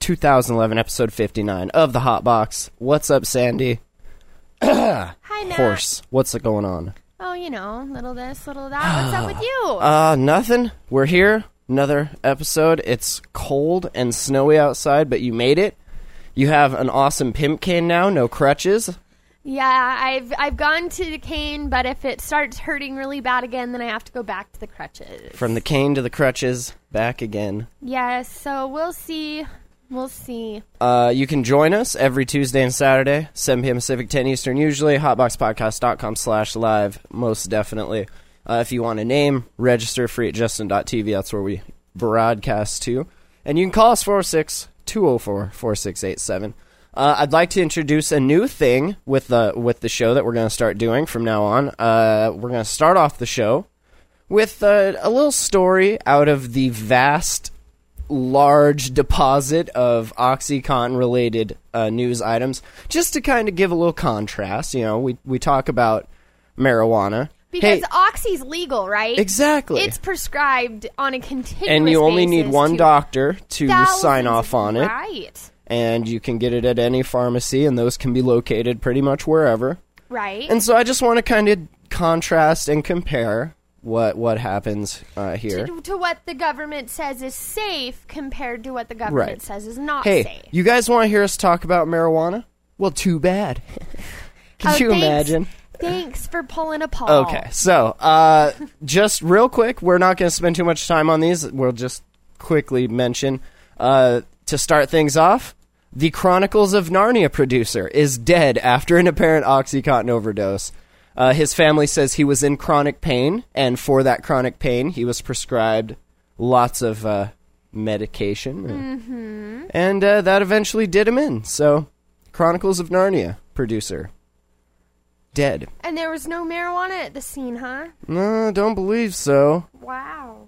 2011, episode 59 of the Hot Box. What's up, Sandy? Hi, Matt. Horse. What's going on? Oh, you know, little this, little that. What's up with you? Uh, nothing. We're here. Another episode. It's cold and snowy outside, but you made it. You have an awesome pimp cane now, no crutches. Yeah, I've I've gone to the cane, but if it starts hurting really bad again, then I have to go back to the crutches. From the cane to the crutches, back again. yes, so we'll see. We'll see. Uh, you can join us every Tuesday and Saturday, 7 p.m. Pacific, 10 Eastern, usually. Hotboxpodcast.com slash live, most definitely. Uh, if you want a name, register free at justin.tv. That's where we broadcast to. And you can call us 406 204 4687. Uh, I'd like to introduce a new thing with the with the show that we're going to start doing from now on. Uh, we're going to start off the show with uh, a little story out of the vast large deposit of OxyContin related uh, news items just to kind of give a little contrast. You know, we, we talk about marijuana. Because hey, oxy's legal, right? exactly. It's prescribed on a continuous and you only need one to doctor to sign off on it. Right. And you can get it at any pharmacy, and those can be located pretty much wherever. Right. And so I just want to kind of contrast and compare what what happens uh, here. to, to what the government says is safe compared to what the government Right. says is not Hey, safe. you guys want to hear us talk about marijuana? Well, too bad. Can Oh, you thanks. imagine? Thanks for pulling a Paul. Okay, so uh, just real quick, we're not going to spend too much time on these. We'll just quickly mention uh, to start things off. The Chronicles of Narnia producer is dead after an apparent OxyContin overdose. Uh, his family says he was in chronic pain, and for that chronic pain, he was prescribed lots of uh, medication, and uh, that eventually did him in. So, Chronicles of Narnia producer dead. And there was no marijuana at the scene, huh? No, don't believe so. Wow.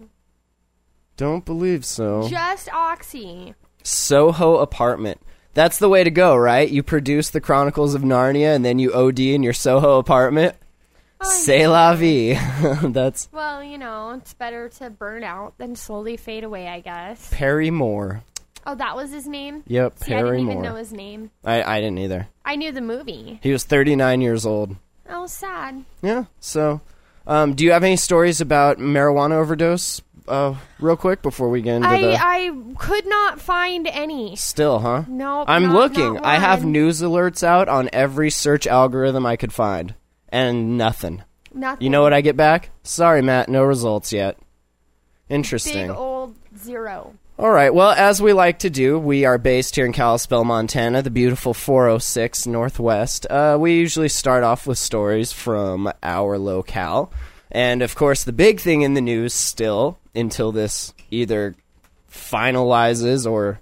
Don't believe so. Just oxy. Soho apartment. That's the way to go, right? You produce the Chronicles of Narnia and then you OD in your Soho apartment. Oh, C'est la vie. That's Well, you know, it's better to burn out than slowly fade away, I guess. Perry Moore. Oh, that was his name? Yep, See, I didn't Moore. even know his name. I, I didn't either. I knew the movie. He was 39 years old. Oh, sad. Yeah, so um, do you have any stories about marijuana overdose uh, real quick before we get into I the... I could not find any. Still, huh? Nope, I'm not- looking. not I have one. news alerts out on every search algorithm I could find, and nothing. Nothing. You know what I get back? Sorry, Matt, no results yet. Interesting. Big old zero. All right. Well, as we like to do, we are based here in Kalispell, Montana, the beautiful 406 Northwest. Uh, we usually start off with stories from our locale. And of course, the big thing in the news still, until this either finalizes or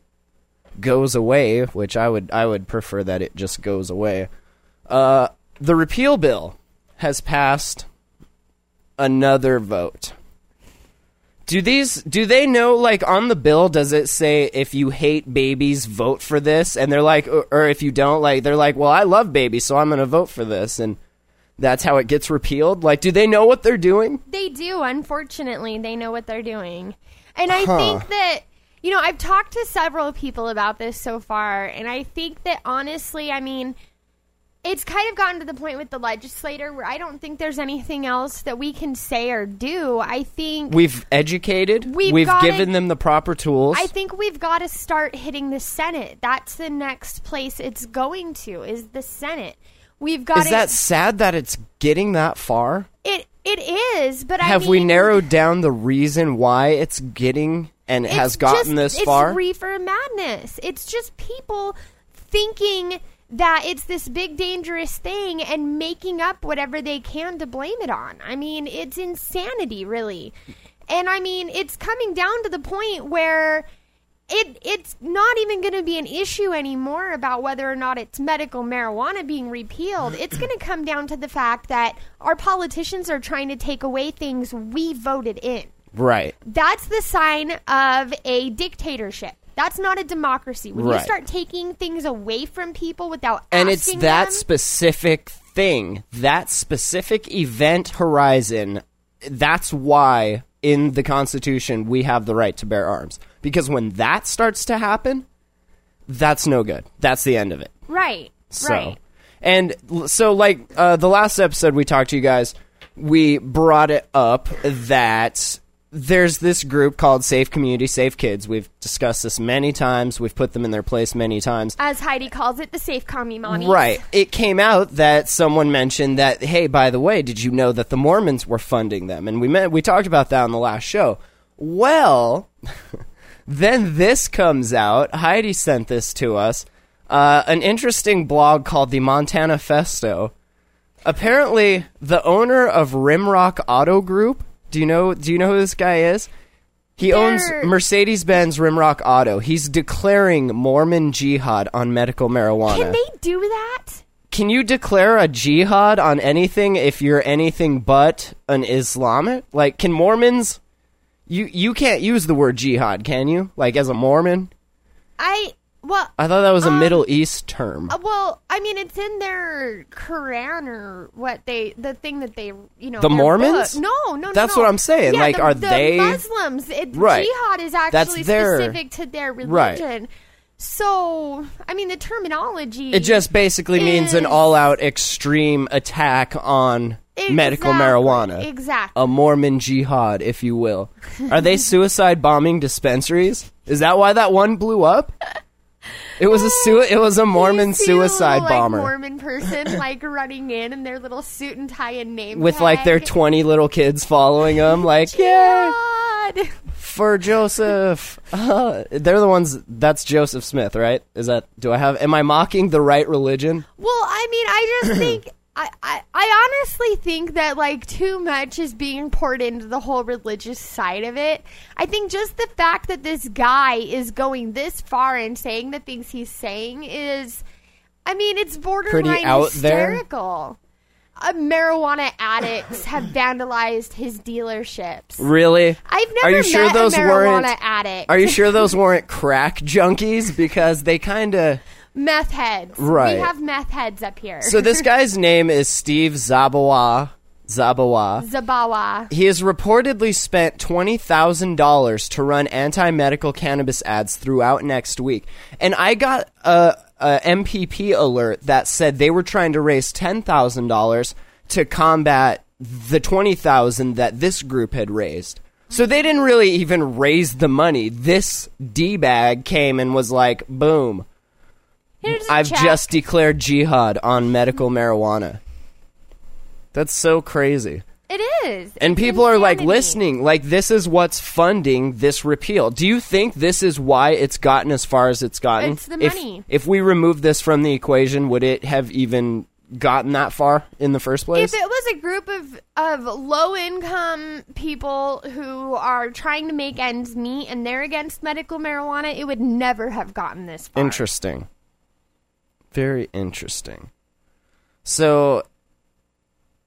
goes away, which I would I would prefer that it just goes away. Uh, the repeal bill has passed another vote. Do these do they know like on the bill does it say if you hate babies vote for this and they're like or, or if you don't like they're like well I love babies so I'm going to vote for this and that's how it gets repealed like do they know what they're doing? They do, unfortunately. They know what they're doing. And I Huh. think that, you know, I've talked to several people about this so far, and I think that honestly, I mean, it's kind of gotten to the point with the legislator where I don't think there's anything else that we can say or do. I think. We've educated, We've gotta- given them the proper tools. I think we've got to start hitting the Senate. That's the next place it's going to is the Senate. We've got Is to, that sad that it's getting that far? it. It is, but I Have we narrowed down the reason why it's getting and it has gotten just- this it's far? reefer madness. It's just people thinking that it's this big dangerous thing and making up whatever they can to blame it on. I mean, it's insanity, really. And I mean, it's coming down to the point where it it's not even going to be an issue anymore about whether or not it's medical marijuana being repealed. It's going to come down to the fact that our politicians are trying to take away things we voted in. Right. That's the sign of a dictatorship. That's not a democracy. When you Right. start taking things away from people without and it's asking that them, specific thing, that specific event horizon. That's why in the Constitution we have the right to bear arms. Because when that starts to happen, that's no good. That's the end of it. right, So, right. and so like uh, the last episode we talked to you guys, we brought it up that there's this group called Safe Community, Safe Kids. We've discussed this many times. We've put them in their place many times. As Heidi calls it, the safe commie mommy. Right. It came out that someone mentioned that, hey, by the way, did you know that the Mormons were funding them? And we met, we talked about that on the last show. Well, then this comes out. Heidi sent this to us. Uh, an interesting blog called the Montana Festo. Apparently, the owner of Rimrock Auto Group. Do you know? Do you know who this guy is? He owns They're- Mercedes Benz Rimrock Auto. He's declaring Mormon jihad on medical marijuana. Can they do that? Can you declare a jihad on anything if you're anything but an Islamic? Like, can Mormons? You you can't use the word jihad, can you? Like as a Mormon? I well, I thought that was a Um, Middle East term. uh, well, I mean, it's in their Quran or what they the thing that they you know The Mormons? book. No, no, no. That's no. what I'm saying. Yeah, Like, the, are the they- Muslims? It, Right. Jihad is actually their- specific to their religion. Right. religion. So, I mean, the terminology. It just basically means an all-out extreme attack on medical marijuana. Exactly. A Mormon jihad, if you will. Are they suicide bombing dispensaries? Is that why that one blew up? It was a sui- it was a Mormon a little, suicide like, bomber. Mormon person like running in in their little suit and tie and name with like their 20 little kids following them like yeah for joseph Uh, they're the ones that's joseph smith right is that do i have am i mocking the right religion Well, I mean, I just think I, I I honestly think that like too much is being poured into the whole religious side of it. I think just the fact that this guy is going this far and saying the things he's saying is, I mean, it's borderline out there? hysterical. Uh, marijuana addicts have vandalized his dealerships. really I've never are you sure those weren't addict. are you sure those weren't crack junkies because they kind of meth heads? Right. We have meth heads up here. so this guy's name is steve zabawa zabawa Zabawa. He has reportedly spent $20,000 to run anti medical cannabis ads throughout next week. And I got a, a MPP alert that said they were trying to raise $10,000 to combat the 20000 that this group had raised. So they didn't really even raise the money. This D bag came and was like, boom, Here's a I've check. just declared jihad on medical marijuana. That's so crazy. It is. And It's people are like listening, like this is what's funding this repeal. Do you think this is why it's gotten as far as it's gotten? It's the If- money. If, we remove this from the equation, would it have even gotten that far in the first place? If it was a group of, of low income people who are trying to make ends meet and they're against medical marijuana, it would never have gotten this far. interesting. Very interesting. So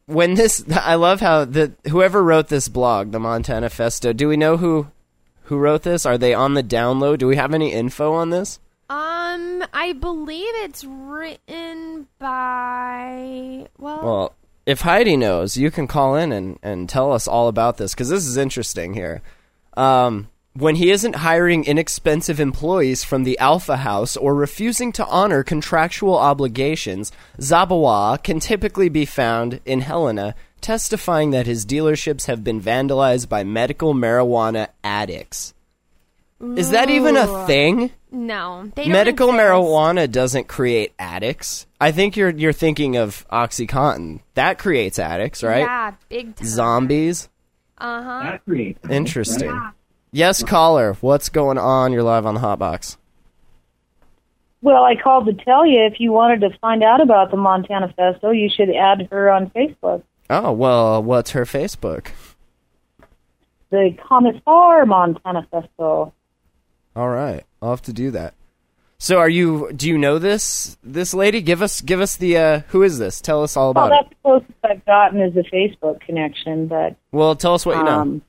when this I love how the whoever wrote this blog, the Montana Festo, do we know who who wrote this? Are they on the download? Do we have any info on this? Um, I believe it's written by well, Well, if Heidi knows, you can call in and, and tell us all about this because this is interesting here. Um, when he isn't hiring inexpensive employees from the Alpha House or refusing to honor contractual obligations, Zabawa can typically be found in Helena testifying that his dealerships have been vandalized by medical marijuana addicts. Is that even a thing? no, they don't medical exist. marijuana doesn't create addicts. I think you're you're thinking of OxyContin. That creates addicts, right? Yeah, big time. Zombies. Uh huh. Interesting. Yes, caller. What's going on? You're live on the hot box. Well, I called to tell you if you wanted to find out about the Montana Festo, you should add her on Facebook. Oh well, what's her Facebook? The Commissar Montana Festo. All right. I'll have to do that. So, are you? Do you know this this lady? Give us give us the uh, who is this? Tell us all Well, about that's it. the closest I've gotten is a Facebook connection, but Well, tell us what you know.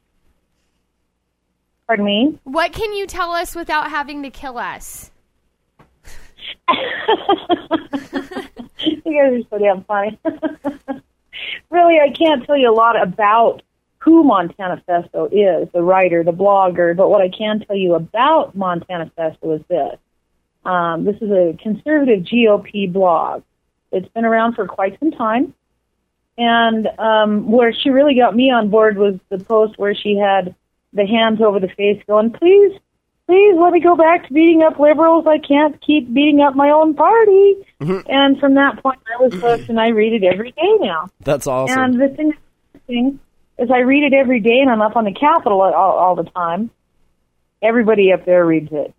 Pardon me. What can you tell us without having to kill us? you guys are so damn funny. really, I can't tell you a lot about who Montana Festo is, the writer, the blogger, but what I can tell you about Montana Festo is this. Um, this is a conservative GOP blog. It's been around for quite some time. And um, where she really got me on board was the post where she had the hands over the face going, please, please let me go back to beating up liberals. I can't keep beating up my own party. Mm-hmm. And from that point, I was hooked, and I read it every day now. That's awesome. And the thing, thing is, I read it every day, and I'm up on the Capitol all, all the time. Everybody up there reads it.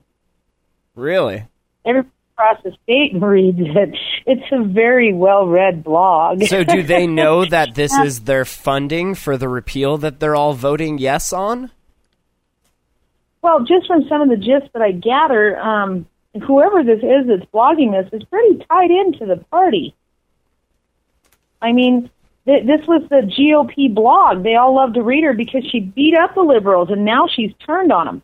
really? Everybody across the state reads it. It's a very well-read blog. So, do they know that this is their funding for the repeal that they're all voting yes on? Well, just from some of the gist that I gather, um, whoever this is that's blogging this is pretty tied into the party. I mean, th- this was the GOP blog. They all loved to read her because she beat up the liberals, and now she's turned on them.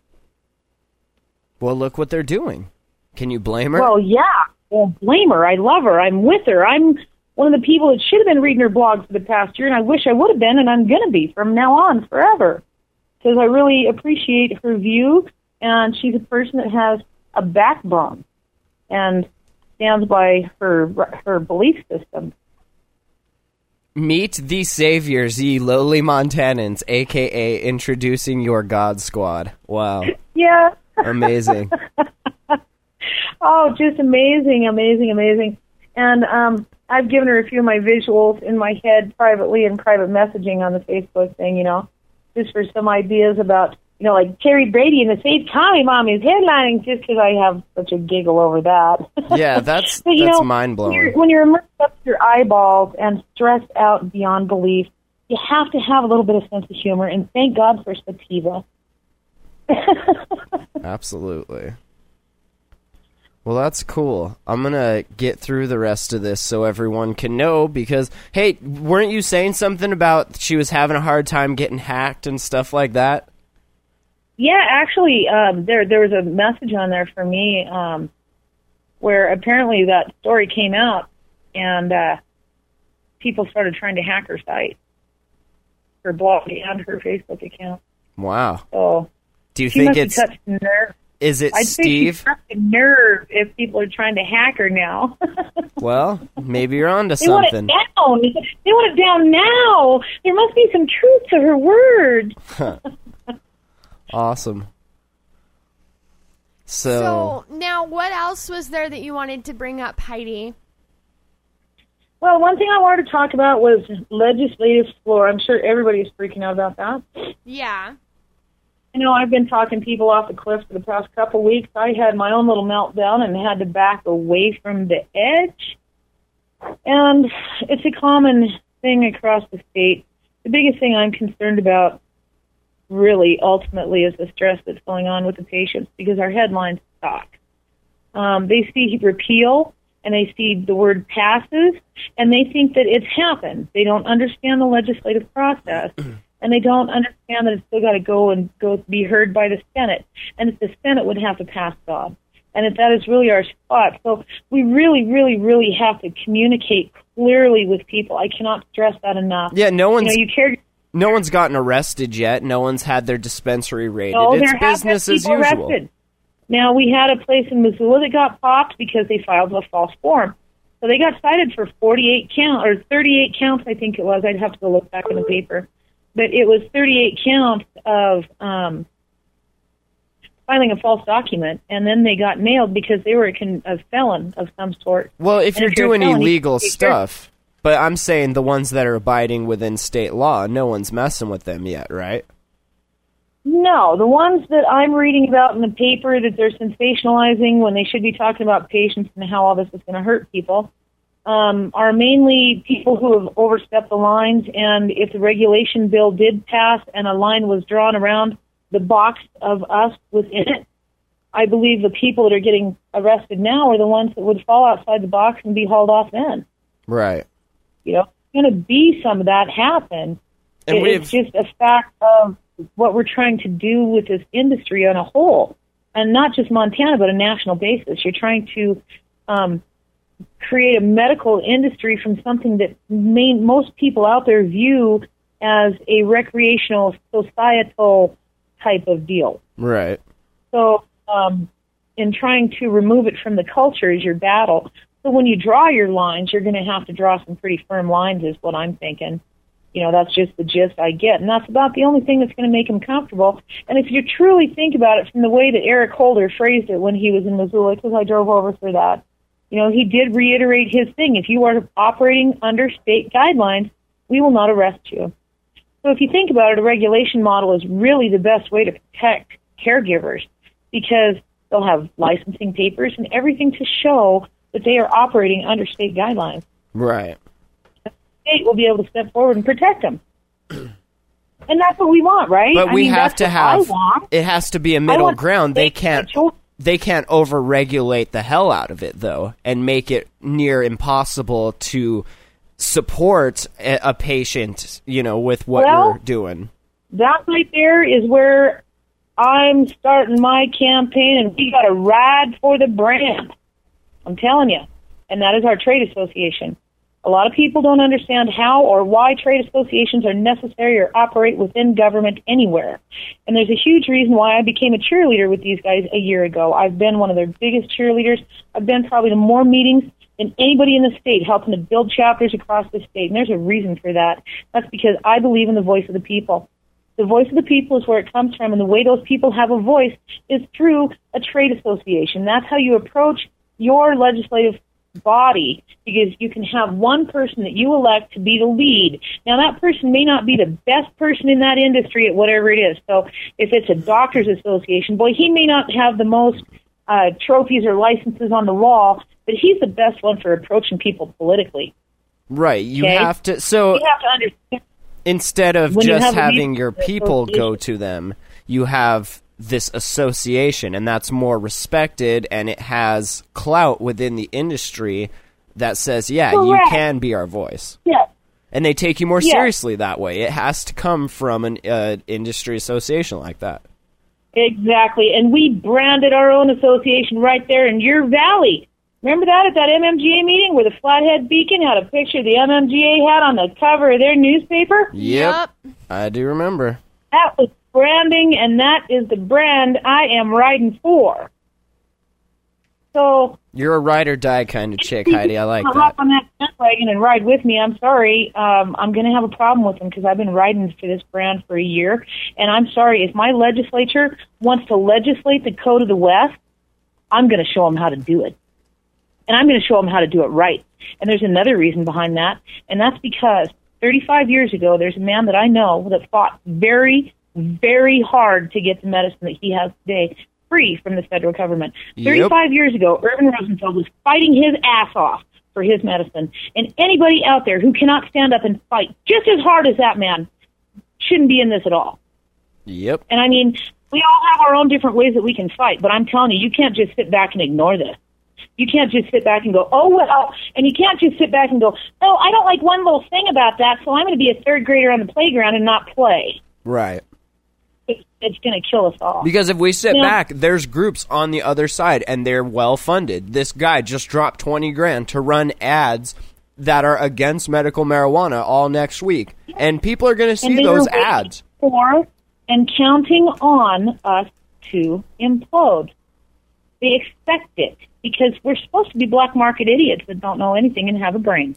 Well, look what they're doing. Can you blame her? Well, yeah. Well, blame her. I love her. I'm with her. I'm one of the people that should have been reading her blog for the past year, and I wish I would have been, and I'm going to be from now on forever. Because I really appreciate her view, and she's a person that has a backbone and stands by her her belief system. Meet the saviors, ye lowly Montanans, aka introducing your God Squad. Wow, Yeah. amazing. Oh, just amazing, amazing, amazing. And um, I've given her a few of my visuals in my head privately in private messaging on the Facebook thing, you know, just for some ideas about, you know, like Terry Brady and the Safe County Mom is headlining just because I have such a giggle over that. Yeah, that's But, you that's know, mind When you're, blowing. when you're immersed up to your eyeballs and stressed out beyond belief, you have to have a little bit of sense of humor, and thank God for sativa. Absolutely. Well, that's cool. I'm gonna get through the rest of this so everyone can know because hey, weren't you saying something about she was having a hard time getting hacked and stuff like that? Yeah, actually, um, there there was a message on there for me um, where apparently that story came out, and uh, people started trying to hack her site, her blog, and her Facebook account. Wow. So Do you think it's touched nerve. Is it I'd Steve? struck a nerve if people are trying to hack her now. Well, maybe you're onto they want it something. down. They want it down now. There must be some truth to her words. Awesome. So, So now, what else was there that you wanted to bring up, Heidi? Well, one thing I wanted to talk about was legislative floor. I'm sure everybody's freaking out about that. Yeah. You know, I've been talking people off the cliff for the past couple weeks. I had my own little meltdown and had to back away from the edge. And it's a common thing across the state. The biggest thing I'm concerned about, really, ultimately, is the stress that's going on with the patients because our headlines suck. Um, they see repeal and they see the word passes and they think that it's happened. They don't understand the legislative process and they don't understand that it's still got to go and go be heard by the Senate, and that the Senate would have to pass God, and that that is really our spot. So we really, really, really have to communicate clearly with people. I cannot stress that enough. yeah, no you one's know, you care. no one's gotten arrested yet. No one's had their dispensary raided. No, it's there have been business as usual. arrested. Now we had a place in Missoula that got popped because they filed a false form. So they got cited for 48 count or 38 counts, I think it was. I'd have to go look back in the paper, but it was 38 counts of um, filing a false document, and then they got nailed because they were a, con- a felon of some sort. Well, if And you're if doing felon, illegal stuff, but I'm saying the ones that are abiding within state law, no one's messing with them yet, right? No, the ones that I'm reading about in the paper that they're sensationalizing when they should be talking about patients and how all this is going to hurt people um, are mainly people who have overstepped the lines. And if the regulation bill did pass and a line was drawn around the box of us within it, I believe the people that are getting arrested now are the ones that would fall outside the box and be hauled off then. Right. You know, going to be some of that happen. And It- it's just a fact of what we're trying to do with this industry on a whole, and not just Montana, but a national basis. You're trying to um, create a medical industry from something that main, most people out there view as a recreational, societal type of deal. right. So, um, in trying to remove it from the culture is your battle. So when you draw your lines, you're going to have to draw some pretty firm lines, is what I'm thinking. You know, that's just the gist I get, and that's about the only thing that's going to make him comfortable. And if you truly think about it from the way that Eric Holder phrased it when he was in Missoula, because I drove over for that, you know, he did reiterate his thing. If you are operating under state guidelines, we will not arrest you. So if you think about it, a regulation model is really the best way to protect caregivers because they'll have licensing papers and everything to show that they are operating under state guidelines. Right. State will be able to step forward and protect them. And that's what we want, right? But I we mean, have to have it has to be a middle ground. They can't control. They can't overregulate the hell out of it though and make it near impossible to support a, a patient, you know, with what Well- you're doing. that right there is where I'm starting my campaign, and we got to ride for the brand. I'm telling you, and that is our trade association. A lot of people don't understand how or why trade associations are necessary or operate within government anywhere. And there's a huge reason why I became a cheerleader with these guys a year ago. I've been one of their biggest cheerleaders. I've been probably to more meetings than anybody in the state helping to build chapters across the state. And there's a reason for that. That's because I believe in the voice of the people. The voice of the people is where it comes from, and the way those people have a voice is through a trade association. That's how you approach your legislative body because you can have one person that you elect to be the lead. Now, that person may not be the best person in that industry at whatever it is. So, if it's a doctors association, boy, he may not have the most uh, trophies or licenses on the wall, but he's the best one for approaching people politically. Right. You Okay. have to so You have to understand. instead of just having your people go to them, you have this association, and that's more respected, and it has clout within the industry that says, "Yeah, you can be our voice," Yes. and they take you more Yes. seriously that way. It has to come from an uh, industry association like that. Exactly. And we branded our own association right there in your valley. Remember that at that MMGA meeting where the Flathead Beacon had a picture the MMGA had on the cover of their newspaper? Yep, I do remember. That was branding, and that is the brand I am riding for. So, You're a ride or die kind of chick, Heidi. I like I'll that. hop on that bandwagon and ride with me. I'm sorry. Um, I'm going to have a problem with them because I've been riding for this brand for a year. And I'm sorry, if my legislature wants to legislate the code of the West, I'm going to show them how to do it. And I'm going to show them how to do it right. And there's another reason behind that, and that's because 35 years ago, there's a man that I know that fought very, very hard to get the medicine that he has today free from the federal government. Yep. 35 years ago, Irvin Rosenfeld was fighting his ass off for his medicine. And anybody out there who cannot stand up and fight just as hard as that man shouldn't be in this at all. Yep. And I mean, we all have our own different ways that we can fight, but I'm telling you, you can't just sit back and ignore this. You can't just sit back and go, oh, well, and you can't just sit back and go, oh, I don't like one little thing about that, so I'm going to be a third grader on the playground and not play. Right. It's, going to kill us all. Because if we sit back, there's groups on the other side and they're well funded. This guy just dropped 20 grand to run ads that are against medical marijuana all next week. And people are going to see those ads. For and counting on us to implode. They expect it because we're supposed to be black market idiots that don't know anything and have a brain.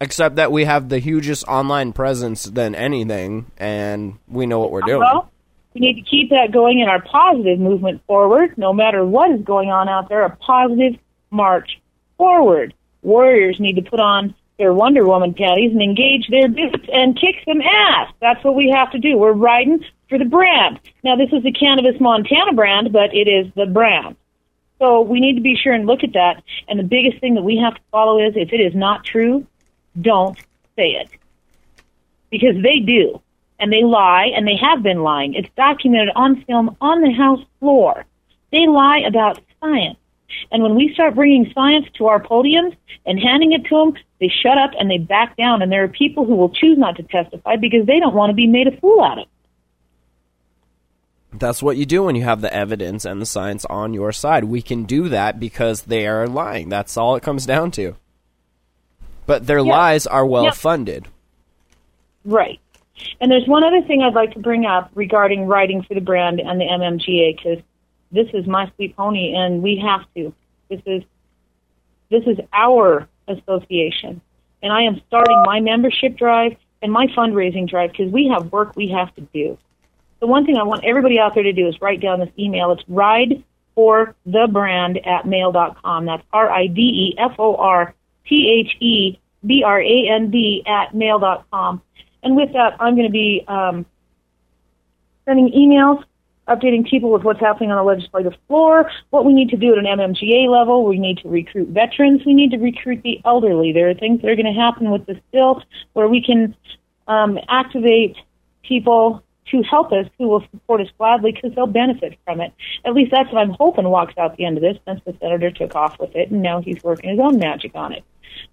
Except that we have the hugest online presence than anything and we know what we're doing. Well, we need to keep that going in our positive movement forward, no matter what is going on out there, a positive march forward. Warriors need to put on their Wonder Woman panties and engage their boots and kick some ass. That's what we have to do. We're riding for the brand. Now, this is the Cannabis Montana brand, but it is the brand. So we need to be sure and look at that. And the biggest thing that we have to follow is if it is not true, don't say it. Because they do. And they lie, and they have been lying. It's documented on film on the House floor. They lie about science. And when we start bringing science to our podiums and handing it to them, they shut up and they back down. And there are people who will choose not to testify because they don't want to be made a fool out of. That's what you do when you have the evidence and the science on your side. We can do that because they are lying. That's all it comes down to. But their Yeah. lies are well Yeah. funded. Right. And there's one other thing I'd like to bring up regarding writing for the brand and the MMGA because this is my sweet pony and we have to. This is this is our association, and I am starting my membership drive and my fundraising drive because we have work we have to do. The one thing I want everybody out there to do is write down this email. It's ride for the brand at mail.com. That's R I D E F O R T H E B R A N D at mail.com. And with that, I'm going to be um, sending emails, updating people with what's happening on the legislative floor, what we need to do at an MMGA level. We need to recruit veterans. We need to recruit the elderly. There are things that are going to happen with this bill where we can um, activate people to help us who will support us gladly because they'll benefit from it. At least that's what I'm hoping walks out the end of this since the senator took off with it and now he's working his own magic on it.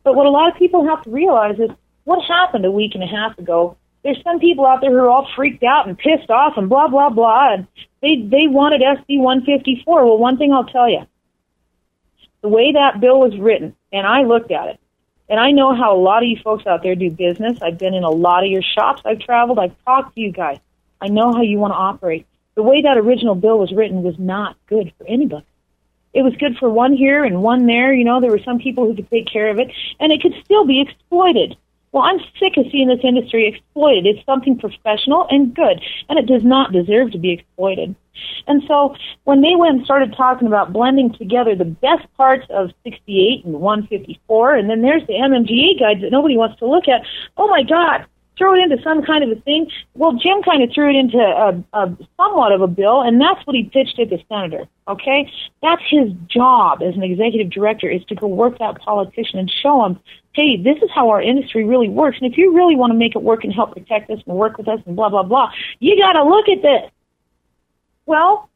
But what a lot of people have to realize is what happened a week and a half ago. There's some people out there who are all freaked out and pissed off and blah blah blah, and they they wanted SB 154. Well, one thing I'll tell you, the way that bill was written, and I looked at it, and I know how a lot of you folks out there do business. I've been in a lot of your shops. I've traveled. I've talked to you guys. I know how you want to operate. The way that original bill was written was not good for anybody it was good for one here and one there. You know, there were some people who could take care of it, and it could still be exploited. Well, I'm sick of seeing this industry exploited. It's something professional and good, and it does not deserve to be exploited. And so when they went and started talking about blending together the best parts of 68 and 154, and then there's the MMGA guides that nobody wants to look at, oh my God, throw it into some kind of a thing. Well, Jim kind of threw it into a, a somewhat of a bill, and that's what he pitched at the senator. Okay, that's his job as an executive director is to go work that politician and show him, hey, this is how our industry really works, and if you really want to make it work and help protect us and work with us and blah blah blah, you got to look at this. Well,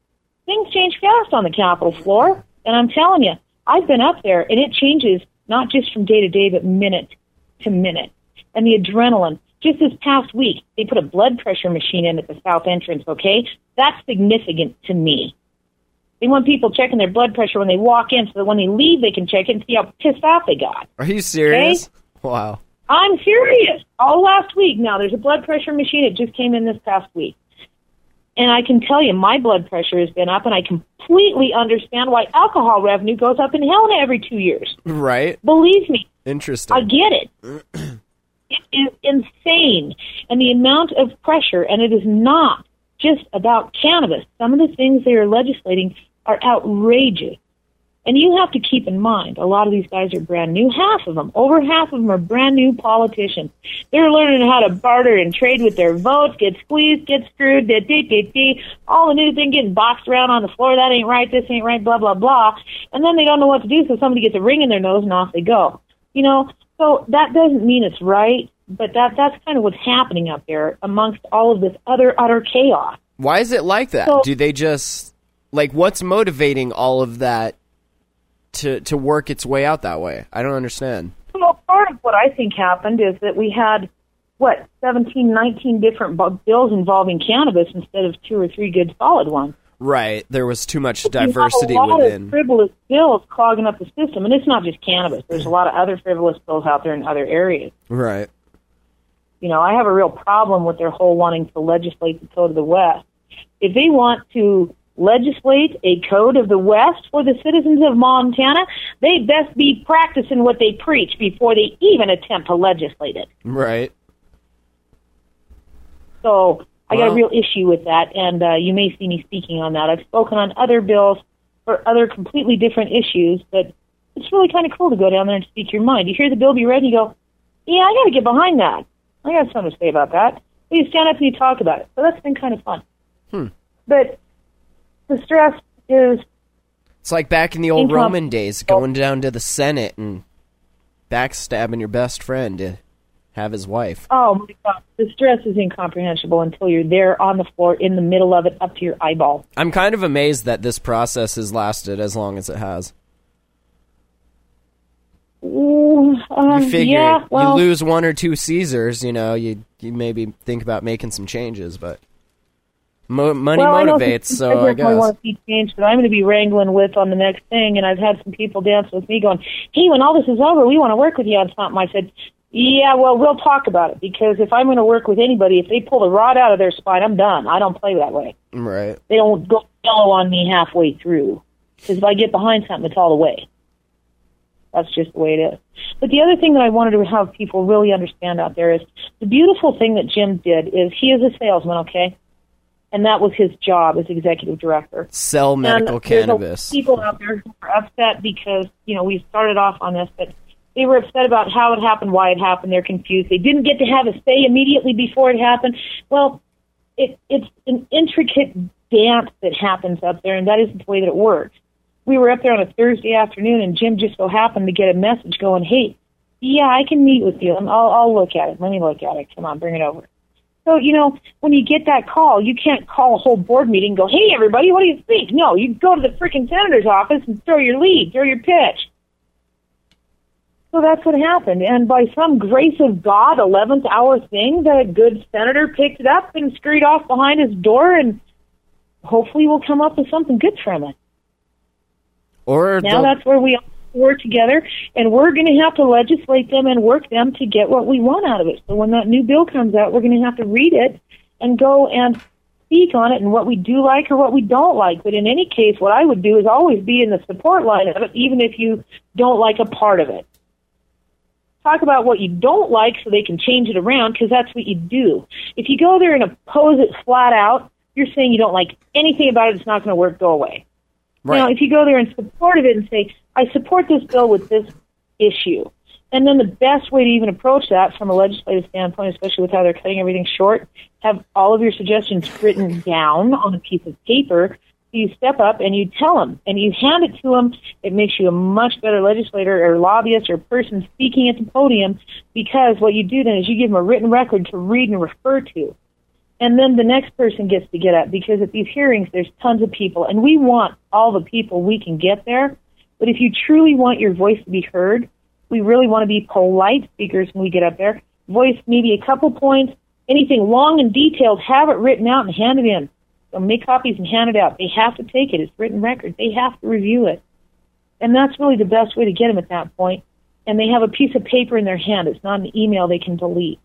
things change fast on the Capitol floor, and I'm telling you, I've been up there, and it changes not just from day to day, but minute to minute, and the adrenaline. Just this past week, they put a blood pressure machine in at the south entrance, okay? That's significant to me. They want people checking their blood pressure when they walk in so that when they leave, they can check it and see how pissed off they got. Are you serious? Wow. I'm serious. All last week. Now, there's a blood pressure machine. It just came in this past week. And I can tell you, my blood pressure has been up, and I completely understand why alcohol revenue goes up in Helena every two years. Right? Believe me, Interesting. I get it. it is insane. And the amount of pressure, and it is not just about cannabis. Some of the things they are legislating are outrageous. And you have to keep in mind, a lot of these guys are brand new. Half of them, over half of them are brand new politicians. They're learning how to barter and trade with their votes, get squeezed, get screwed, dee, dee, dee, dee. all the new thing getting boxed around on the floor. That ain't right, this ain't right, blah, blah, blah. And then they don't know what to do, so somebody gets a ring in their nose and off they go. You know, so that doesn't mean it's right, but that that's kind of what's happening up there amongst all of this other utter chaos. Why is it like that? So- Do they just like what's motivating all of that to to work its way out that way? I don't understand. Well, part of what I think happened is that we had what 17, 19 different bills involving cannabis instead of two or three good solid ones. Right. There was too much You have diversity a lot within. of frivolous bills clogging up the system, and it's not just cannabis. There's a lot of other frivolous bills out there in other areas. Right. You know, I have a real problem with their whole wanting to legislate the code of the West. If they want to legislate a code of the West for the citizens of Montana, they best be practicing what they preach before they even attempt to legislate it. Right. So I got a real issue with that, and uh, you may see me speaking on that. I've spoken on other bills for other completely different issues, but it's really kind of cool to go down there and speak your mind. You hear the bill be read, and you go, "Yeah, I got to get behind that. I got something to say about that." You stand up and you talk about it. So that's been kind of fun. Hmm. But the stress is It's like back in the old Roman days, going down to the Senate and backstabbing your best friend have his wife. Oh my god, the stress is incomprehensible until you're there on the floor in the middle of it, up to your eyeball. I'm kind of amazed that this process has lasted as long as it has. Ooh, um, You figure yeah, well, you lose one or two Caesars, you know, you you maybe think about making some changes, but mo- money well, I motivates, people so I guess. want to see change that I'm going to be wrangling with on the next thing. And I've had some people dance with me going, "Hey, when all this is over, we want to work with you on something." I said, "Yeah, well, we'll talk about it because if I'm going to work with anybody, if they pull the rod out of their spine, I'm done. I don't play that way. Right. They don't go yellow on me halfway through because if I get behind something, it's all the way." That's just the way it is. But the other thing that I wanted to have people really understand out there is the beautiful thing that Jim did is he is a salesman, okay? And that was his job as executive director. Sell medical and cannabis. people out there who are upset because, you know, we started off on this, but they were upset about how it happened, why it happened. They're confused. They didn't get to have a say immediately before it happened. Well, it, it's an intricate dance that happens up there, and that isn't the way that it works. We were up there on a Thursday afternoon, and Jim just so happened to get a message going, "Hey, yeah, I can meet with you. I'll, I'll look at it. Let me look at it. Come on, bring it over." So, you know, when you get that call, you can't call a whole board meeting and go, hey, everybody, what do you think? No, you go to the freaking senator's office and throw your lead, throw your pitch. So that's what happened. And by some grace of God, 11th hour thing, the good senator picked it up and scurried off behind his door and hopefully we'll come up with something good from it. Or Now that's where we all work together, and we're going to have to legislate them and work them to get what we want out of it. So when that new bill comes out, we're going to have to read it and go and speak on it and what we do like or what we don't like. But in any case, what I would do is always be in the support line of it, even if you don't like a part of it. Talk about what you don't like so they can change it around because that's what you do. If you go there and oppose it flat out, you're saying you don't like anything about it, it's not going to work, go away. right. Now, if you go there in support of it and say, I support this bill with this issue, and then the best way to even approach that from a legislative standpoint, especially with how they're cutting everything short, have all of your suggestions written down on a piece of paper. You step up and you tell them and you hand it to them. It makes you a much better legislator or lobbyist or person speaking at the podium because what you do then is you give them a written record to read and refer to. And then the next person gets to get up because at these hearings there's tons of people and we want all the people we can get there. But if you truly want your voice to be heard we really want to be polite speakers when we get up there. Voice maybe a couple points anything long and detailed have it written out and hand it in so make copies and hand it out they have to take it it's written record they have to review it and that's really the best way to get them at that point. point and they have a piece of paper in their hand it's not an email they can delete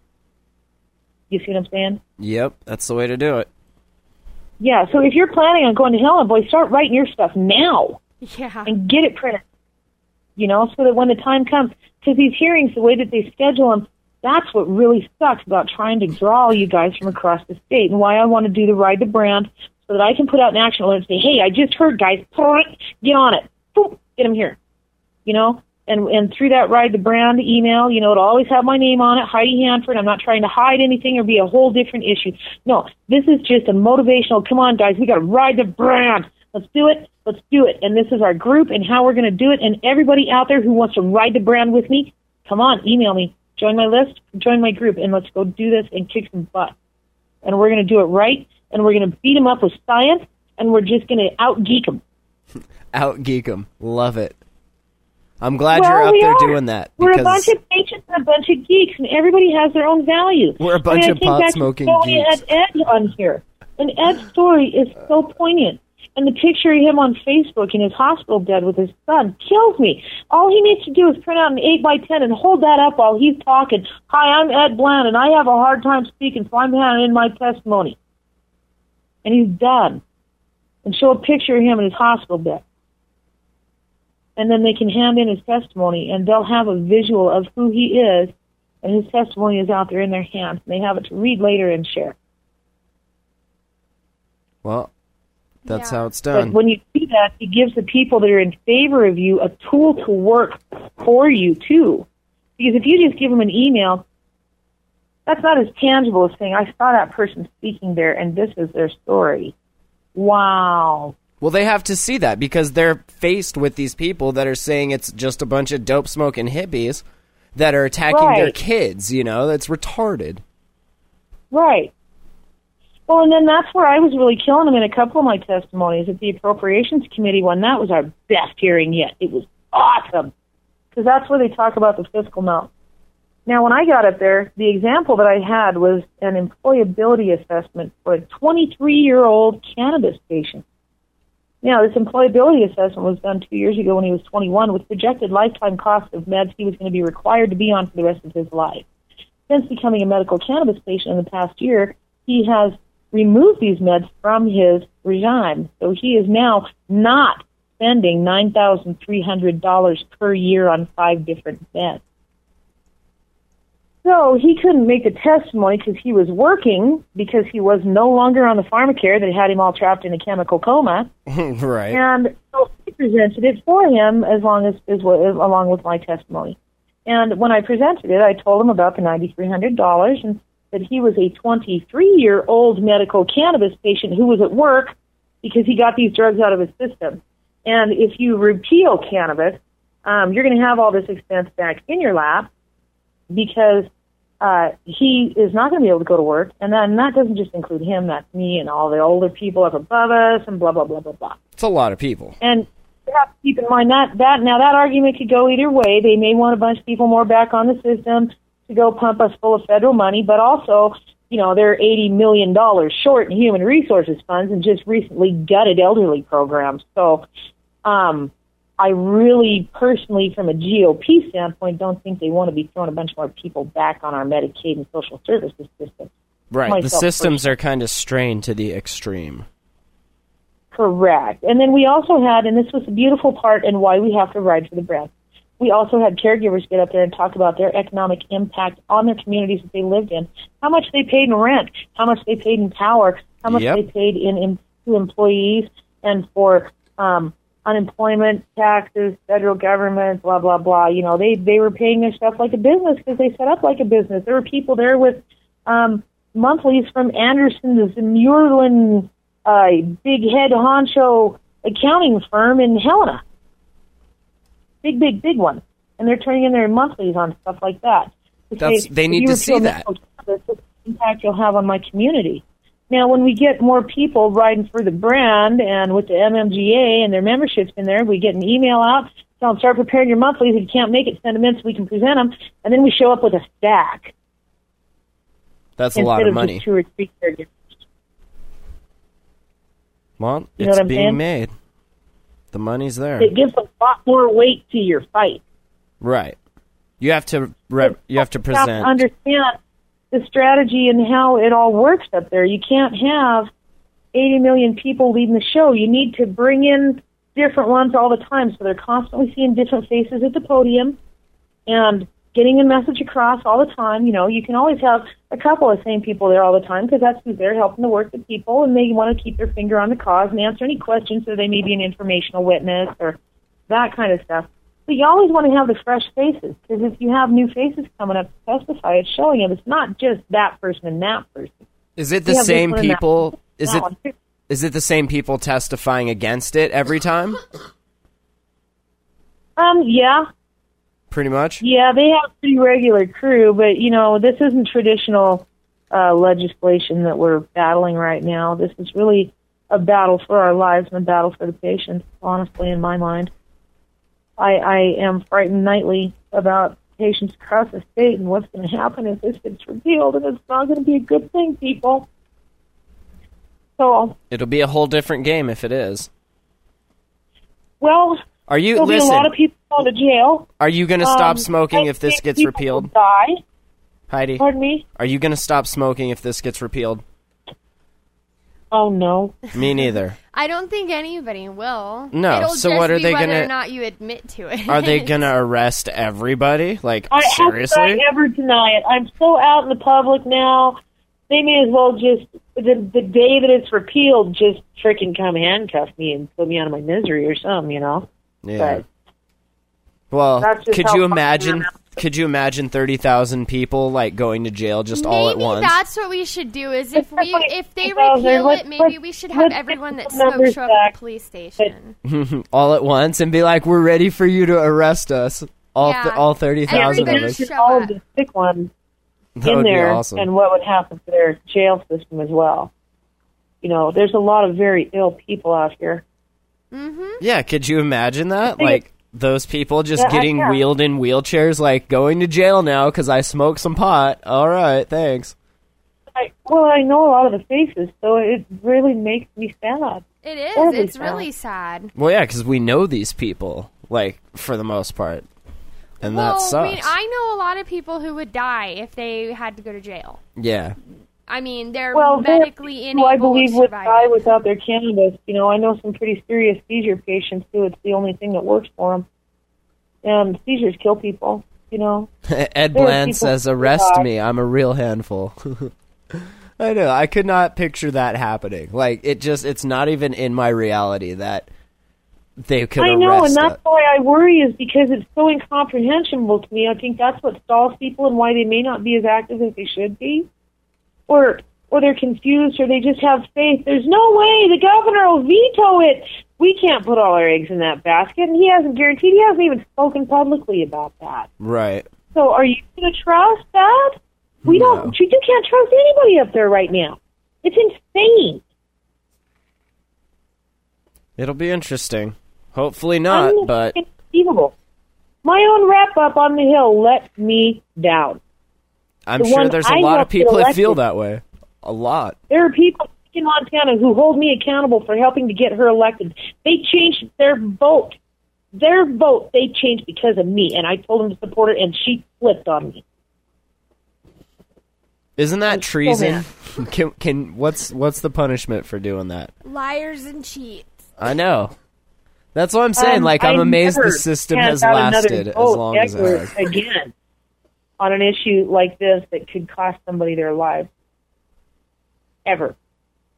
you see what i'm saying Yep, that's the way to do it. yeah, so if you're planning on going to Helena, boy, start writing your stuff now Yeah. and get it printed. You know, so that when the time comes, because these hearings, the way that they schedule them, that's what really sucks about trying to draw you guys from across the state, and why I want to do the ride the brand so that I can put out an action alert and say, "Hey, I just heard, guys, get on it, get them here." You know, and and through that ride the brand email, you know, it'll always have my name on it, Heidi Hanford. I'm not trying to hide anything or be a whole different issue. No, this is just a motivational. Come on, guys, we got to ride the brand. Let's do it. Let's do it. And this is our group and how we're going to do it. And everybody out there who wants to ride the brand with me, come on, email me, join my list, join my group, and let's go do this and kick some butt. And we're going to do it right. And we're going to beat them up with science. And we're just going to out geek them. Out geek them. Love it. I'm glad well, you're up we there are. doing that. We're a bunch of patients and a bunch of geeks, and everybody has their own value. We're a bunch mean, I of to pot-smoking the story geeks. Ed, Ed on here, and Ed's story is so poignant. And the picture of him on Facebook in his hospital bed with his son kills me. All he needs to do is print out an 8 by 10 and hold that up while he's talking. Hi, I'm Ed Bland, and I have a hard time speaking, so I'm handing in my testimony. And he's done. And show a picture of him in his hospital bed and then they can hand in his testimony and they'll have a visual of who he is and his testimony is out there in their hands and they have it to read later and share. Well, that's Yeah. how it's But done. when you do that, it gives the people that are in favor of you a tool to work for you too. Because if you just give them an email, that's not as tangible as saying, I saw that person speaking there and this is their story. Wow. Well, they have to see that because they're faced with these people that are saying it's just a bunch of dope smoking hippies. that are attacking their kids. You know, that's retarded. Right. Well, and then that's where I was really killing them in a couple of my testimonies at the Appropriations Committee one. That was our best hearing yet. It was awesome because that's where they talk about the fiscal note. Now, when I got up there, the example that I had was an employability assessment for a 23 year old cannabis patient. Now, this employability assessment was done two years ago when he was 21 with projected lifetime cost of meds he was going to be required to be on for the rest of his life. Since becoming a medical cannabis patient in the past year, he has removed these meds from his regime. So he is now not spending $9,300 per year on five different meds. So he couldn't make a testimony because he was working because he was no longer on the pharmacare that had him all trapped in a chemical coma. right. And so I presented it for him as long as, as well, along with my testimony. And when I presented it, I told him about the ninety-three hundred dollars and that he was a twenty-three-year-old medical cannabis patient who was at work because he got these drugs out of his system. And if you repeal cannabis, um, you're going to have all this expense back in your lap because uh, he is not going to be able to go to work. And then that doesn't just include him; that's me and all the older people up above us, and blah blah blah blah blah. It's a lot of people. And you have to keep in mind that that now that argument could go either way. They may want a bunch of people more back on the system to go pump us full of federal money, but also, you know, they're eighty million dollars short in human resources funds and just recently gutted elderly programs. So, um, I really personally, from a GOP standpoint, don't think they want to be throwing a bunch more people back on our Medicaid and social services system. Right. The Myself systems are kind of strained to the extreme. Correct. And then we also had, and this was the beautiful part and why we have to ride for the breath. We also had caregivers get up there and talk about their economic impact on their communities that they lived in, how much they paid in rent, how much they paid in power, how much Yep. they paid in, in to employees and for um, unemployment taxes, federal government, blah blah blah. You know, they they were paying their stuff like a business because they set up like a business. There were people there with um, monthlies from Anderson ZurMuehlen, uh, big head honcho accounting firm in Helena. Big, big, big one. And they're turning in their monthlies on stuff like that. To That's- say, they need to see that. impact you'll have on my community. Now, when we get more people riding for the brand and with the MMGA and their memberships in there, we get an email out, tell them start preparing your monthlies. If you can't make it, send them in so we can present them. And then we show up with a stack That's a lot of of money. two or three caregivers. Well, You it's being saying? made. The money's there. It gives a lot more weight to your fight. Right. You have to re- you have to You have to present. understand the strategy and how it all works up there. You can't have 80 million people leading the show. You need to bring in different ones all the time so they're constantly seeing different faces at the podium and getting a message across all the time. You know, you can always have a couple of same people there all the time because that's who's there helping to work with people and they want to keep their finger on the cause and answer any questions so they may be an informational witness or that kind of stuff. But you always want to have the fresh faces because if you have new faces coming up to testify, it's showing them it's not just that person and that person. Is it the You have this same one and that people? Is it one is it the same people testifying against it every time? Um, yeah, Pretty much. yeah, they have pretty regular crew, but you know, this isn't traditional uh, legislation that we're battling right now. This is really a battle for our lives and a battle for the patients. Honestly, in my mind, I, I am frightened nightly about patients across the state and what's going to happen if this gets repealed, and it's not going to be a good thing, people. So, It'll be a whole different game if it is. well, Are you there'll listen? be a lot of people going to jail. are you going to stop Um, smoking if this gets repealed? Die. Heidi, Pardon me? are you going to stop smoking if this gets repealed? Oh no. Me neither. I don't think anybody will. No, It'll so just what are be they whether gonna- or not you admit to it. Are they going to arrest everybody? Like I, how could I seriously? ever deny it? I'm so out in the public now. They may as well just the the day that it's repealed, just freaking come handcuff me and put me out of my misery or something, you know. Yeah. But Well, could you imagine? Could you imagine thirty thousand people like going to jail just all at once? that's what we should do. Is if we if they repeal it, maybe we should have everyone get that the smokes show up at the police station. all at once and be like, "We're ready for you to arrest us." All Yeah. th- all thirty thousand of us. all of the sick ones That in would be there awesome. and what would happen to their jail system as well. You know, there's a lot of very ill people out here. Mm-hmm. Yeah, could you imagine that? Like those people just Yeah, getting wheeled in wheelchairs, like going to jail now because I smoked some pot. All right, thanks. I, well, I know a lot of the faces, so it really makes me sad. It is. Horribly It's sad. really sad. Well, yeah, because we know these people, like for the most part, and well, that sucks. I mean, I know a lot of people who would die if they had to go to jail. yeah, I mean, they're Well, there are medically people unable I believe to would survive. die without their cannabis. You know, I know some pretty serious seizure patients too. It's the only thing that works for them. And seizures kill people. You know, Ed There Bland says, "Arrest me. I'm a real handful." I know. I could not picture that happening. Like it just, it's not even in my reality that they could I know, arrest and that's it. why I worry is because it's so incomprehensible to me. I think that's what stalls people and why they may not be as active as they should be, or or they're confused, or they just have faith. There's no way the governor will veto it. We can't put all our eggs in that basket, and he hasn't guaranteed. He hasn't even spoken publicly about that. Right. So, are you going to trust that? We No. don't. You can't trust anybody up there right now. It's insane. It'll be interesting. Hopefully not, but Inconceivable. My own rep up on the hill let me down. I'm the sure there's a I lot of people that feel that way. A lot. There are people in Montana who hold me accountable for helping to get her elected. They changed their vote. Their vote they changed because of me, and I told them to support her, and she flipped on me. Isn't that I'm so treason? can can what's what's the punishment for doing that? Liars and cheats. I know. That's what I'm saying. Um, like I'm I amazed the system has lasted as long as it has. Again, on an issue like this that could cost somebody their life. Ever.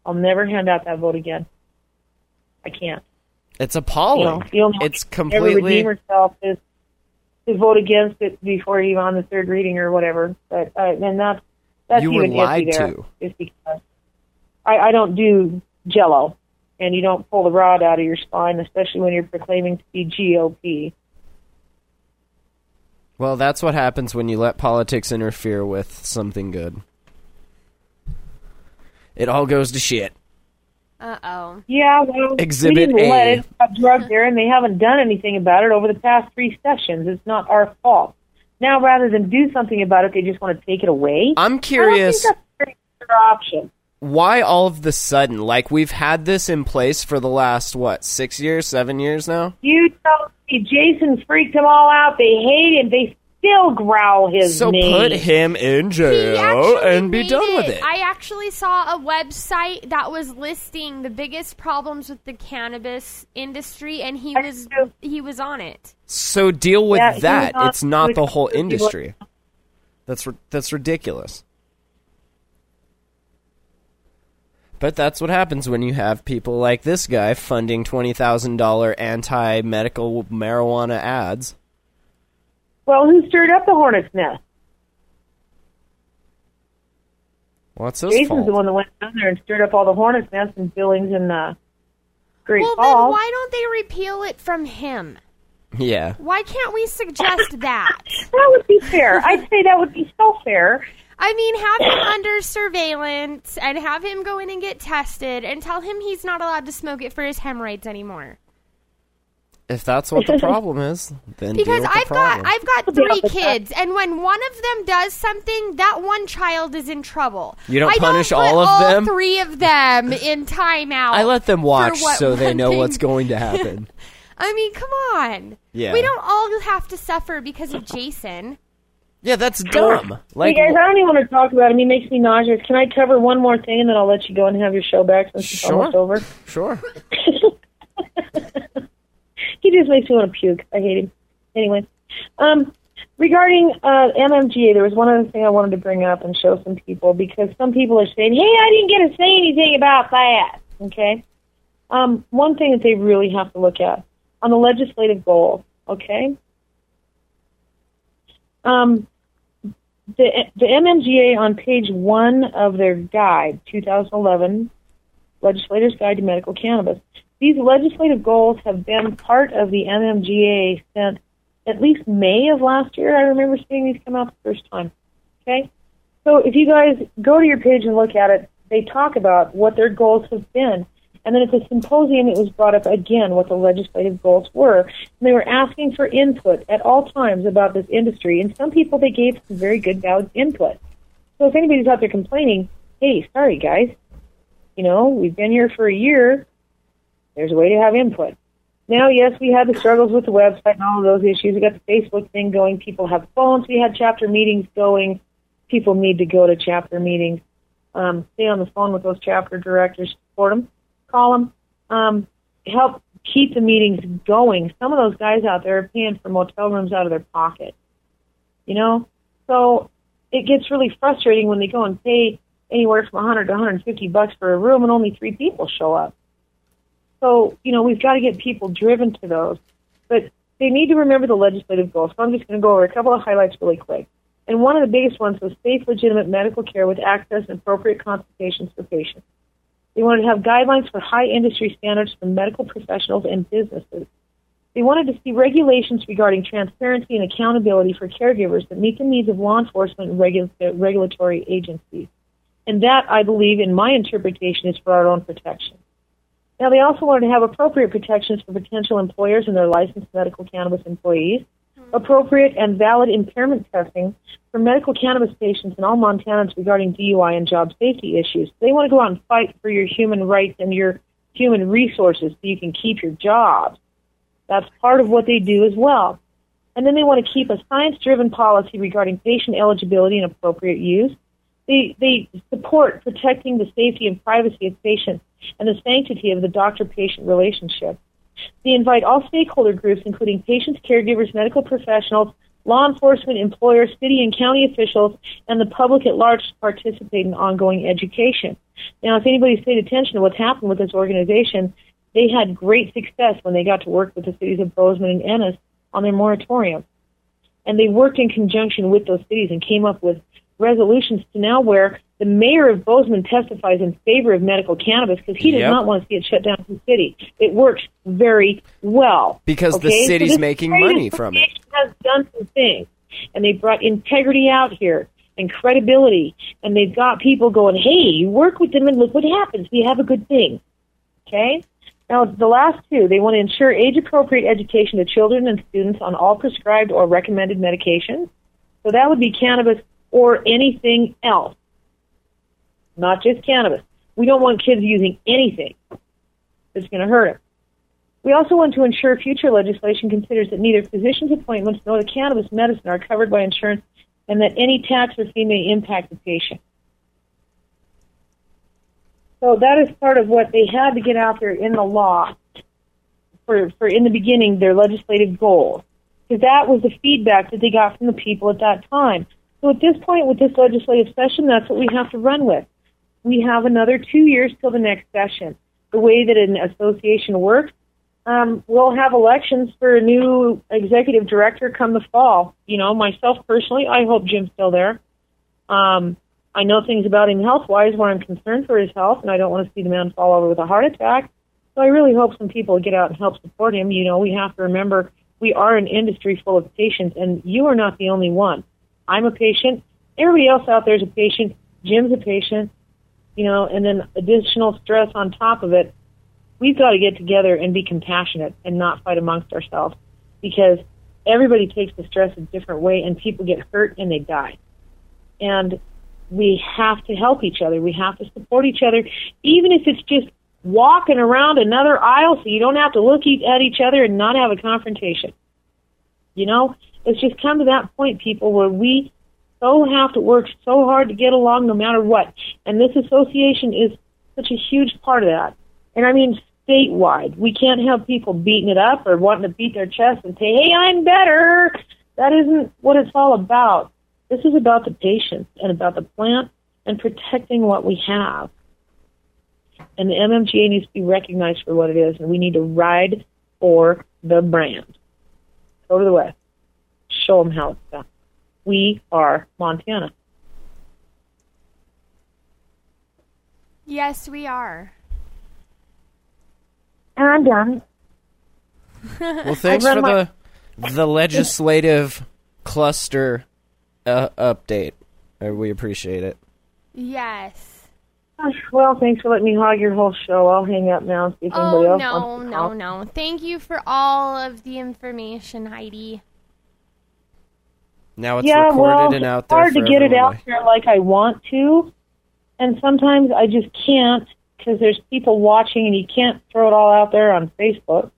I'll never hand out that vote again. I can't. It's appalling. You know, it's completely. ever completely redeem herself is to vote against it before even on the third reading or whatever. But uh, and that's that's You were even lied iffy there, to. Just because I, I don't do Jello, and you don't pull the rod out of your spine, especially when you're proclaiming to be GOP. Well, that's what happens when you let politics interfere with something good. It all goes to shit. Uh oh. Yeah, well, Exhibit we didn't let A. it have drugs there, and they haven't done anything about it over the past three sessions. It's not our fault. Now, rather than do something about it, they just want to take it away. I'm I curious don't think that's a very option. Why all of the sudden, like we've had this in place for the last what, 6 years, 7 years now? You tell me Jason freaked them all out. They hate him. They still growl his So name. put him in jail and be made done with it. I actually saw a website that was listing the biggest problems with the cannabis industry, and he I was do. he was on it. So deal with Yeah, that. not- It's not the whole industry. That's that's ridiculous. But that's what happens when you have people like this guy funding twenty thousand dollar anti medical marijuana ads. Well, who stirred up the hornet's nest? What's his Jason's fault? the one that went down there and stirred up all the hornet's nests and Billings and the uh, Great well, then why don't they repeal it from him? Yeah. Why can't we suggest that? That would be fair. I'd say that would be so fair. I mean, have him under surveillance and have him go in and get tested and tell him he's not allowed to smoke it for his hemorrhoids anymore. If that's what the problem is, then Because I've got problem. I've got three kids, and when one of them does something, that one child is in trouble. You don't I punish put all of all them? Three of them in timeout. I let them watch so they know thing- what's going to happen. I mean, come on. Yeah. We don't all have to suffer because of Jason. Yeah, that's dumb. Like hey guys, I don't even want to talk about him. He makes me nauseous. Can I cover one more thing and then I'll let you go and have your show back since it's Sure. almost over? sure. he just makes me want to puke. I hate him. Anyway, um, regarding uh, MMGA, there was one other thing I wanted to bring up and show some people because some people are saying, "Hey, I didn't get to say anything about that." Okay, um, one thing that they really have to look at on the legislative goal. Okay, um, the the MMGA on page one of their guide, 2011 Legislators Guide to Medical Cannabis. These legislative goals have been part of the MMGA since at least May of last year. I remember seeing these come out the first time. Okay, so if you guys go to your page and look at it, they talk about what their goals have been. And then at the symposium, it was brought up again what the legislative goals were. And they were asking for input at all times about this industry. And some people, they gave some very good, valid input. So if anybody's out there complaining, hey, sorry guys, you know, we've been here for a year. There's a way to have input. Now, yes, we had the struggles with the website and all of those issues. We got the Facebook thing going. People have phones. We had chapter meetings going. People need to go to chapter meetings. Um, stay on the phone with those chapter directors. Support them. Them. Um, help keep the meetings going. Some of those guys out there are paying for motel rooms out of their pocket. You know, so it gets really frustrating when they go and pay anywhere from 100 to 150 bucks for a room and only three people show up. So, you know, we've got to get people driven to those. But they need to remember the legislative goals. So I'm just going to go over a couple of highlights really quick. And one of the biggest ones was safe, legitimate medical care with access and appropriate consultations for patients. They wanted to have guidelines for high industry standards for medical professionals and businesses. They wanted to see regulations regarding transparency and accountability for caregivers that meet the needs of law enforcement and regu- uh, regulatory agencies. And that, I believe, in my interpretation, is for our own protection. Now, they also wanted to have appropriate protections for potential employers and their licensed medical cannabis employees, appropriate and valid impairment testing for medical cannabis patients in all Montanans regarding DUI and job safety issues. They want to go out and fight for your human rights and your human resources so you can keep your jobs. That's part of what they do as well. And then they want to keep a science driven policy regarding patient eligibility and appropriate use. They, they support protecting the safety and privacy of patients and the sanctity of the doctor patient relationship. They invite all stakeholder groups, including patients, caregivers, medical professionals, law enforcement, employers, city and county officials, and the public at large to participate in ongoing education. Now, if anybody's paid attention to what's happened with this organization, they had great success when they got to work with the cities of Bozeman and Ennis on their moratorium. And they worked in conjunction with those cities and came up with resolutions to now where the mayor of Bozeman testifies in favor of medical cannabis because he does Yep. not want to see it shut down in the city. It works very well. Because the okay? So city's this making money from it. Has done some things, and they brought integrity out here and credibility, and they've got people going, "Hey, you work with them, and look what happens. We have a good thing." Okay. Now, the last two, they want to ensure age-appropriate education to children and students on all prescribed or recommended medications. So that would be cannabis or anything else, not just cannabis. We don't want kids using anything that's going to hurt them. We also want to ensure future legislation considers that neither physician's appointments nor the cannabis medicine are covered by insurance and that any tax or fee may impact the patient. So that is part of what they had to get out there in the law for, for in the beginning, their legislative goals. Because that was the feedback that they got from the people at that time. So at this point, with this legislative session, that's what we have to run with. We have another two years till the next session. The way that an association works, um, we'll have elections for a new executive director come the fall. You know, myself personally, I hope Jim's still there. Um, I know things about him health wise where I'm concerned for his health, and I don't want to see the man fall over with a heart attack. So I really hope some people get out and help support him. You know, we have to remember we are an industry full of patients, and you are not the only one. I'm a patient. Everybody else out there is a patient. Jim's a patient. You know, and then additional stress on top of it. We've got to get together and be compassionate and not fight amongst ourselves because everybody takes the stress a different way, and people get hurt and they die. And we have to help each other. We have to support each other, even if it's just walking around another aisle so you don't have to look at each other and not have a confrontation. You know, it's just come to that point, people, where we so have to work so hard to get along no matter what. And this association is such a huge part of that. And I mean, statewide, we can't have people beating it up or wanting to beat their chest and say, hey, I'm better. That isn't what it's all about. This is about the patients and about the plant and protecting what we have. And the MMGA needs to be recognized for what it is, and we need to ride for the brand. Go to the West. Show them how it's done. We are Montana. Yes, we are. And I'm done. Well, thanks for my- the the legislative cluster uh, update. Uh, we appreciate it. Yes. Well, thanks for letting me hog your whole show. I'll hang up now and see if anybody Oh else no, wants to no, call. no. Thank you for all of the information, Heidi. Now it's yeah, recorded well, and out it's there. hard to for get it out there like I want to, and sometimes I just can't because there's people watching, and you can't throw it all out there on Facebook.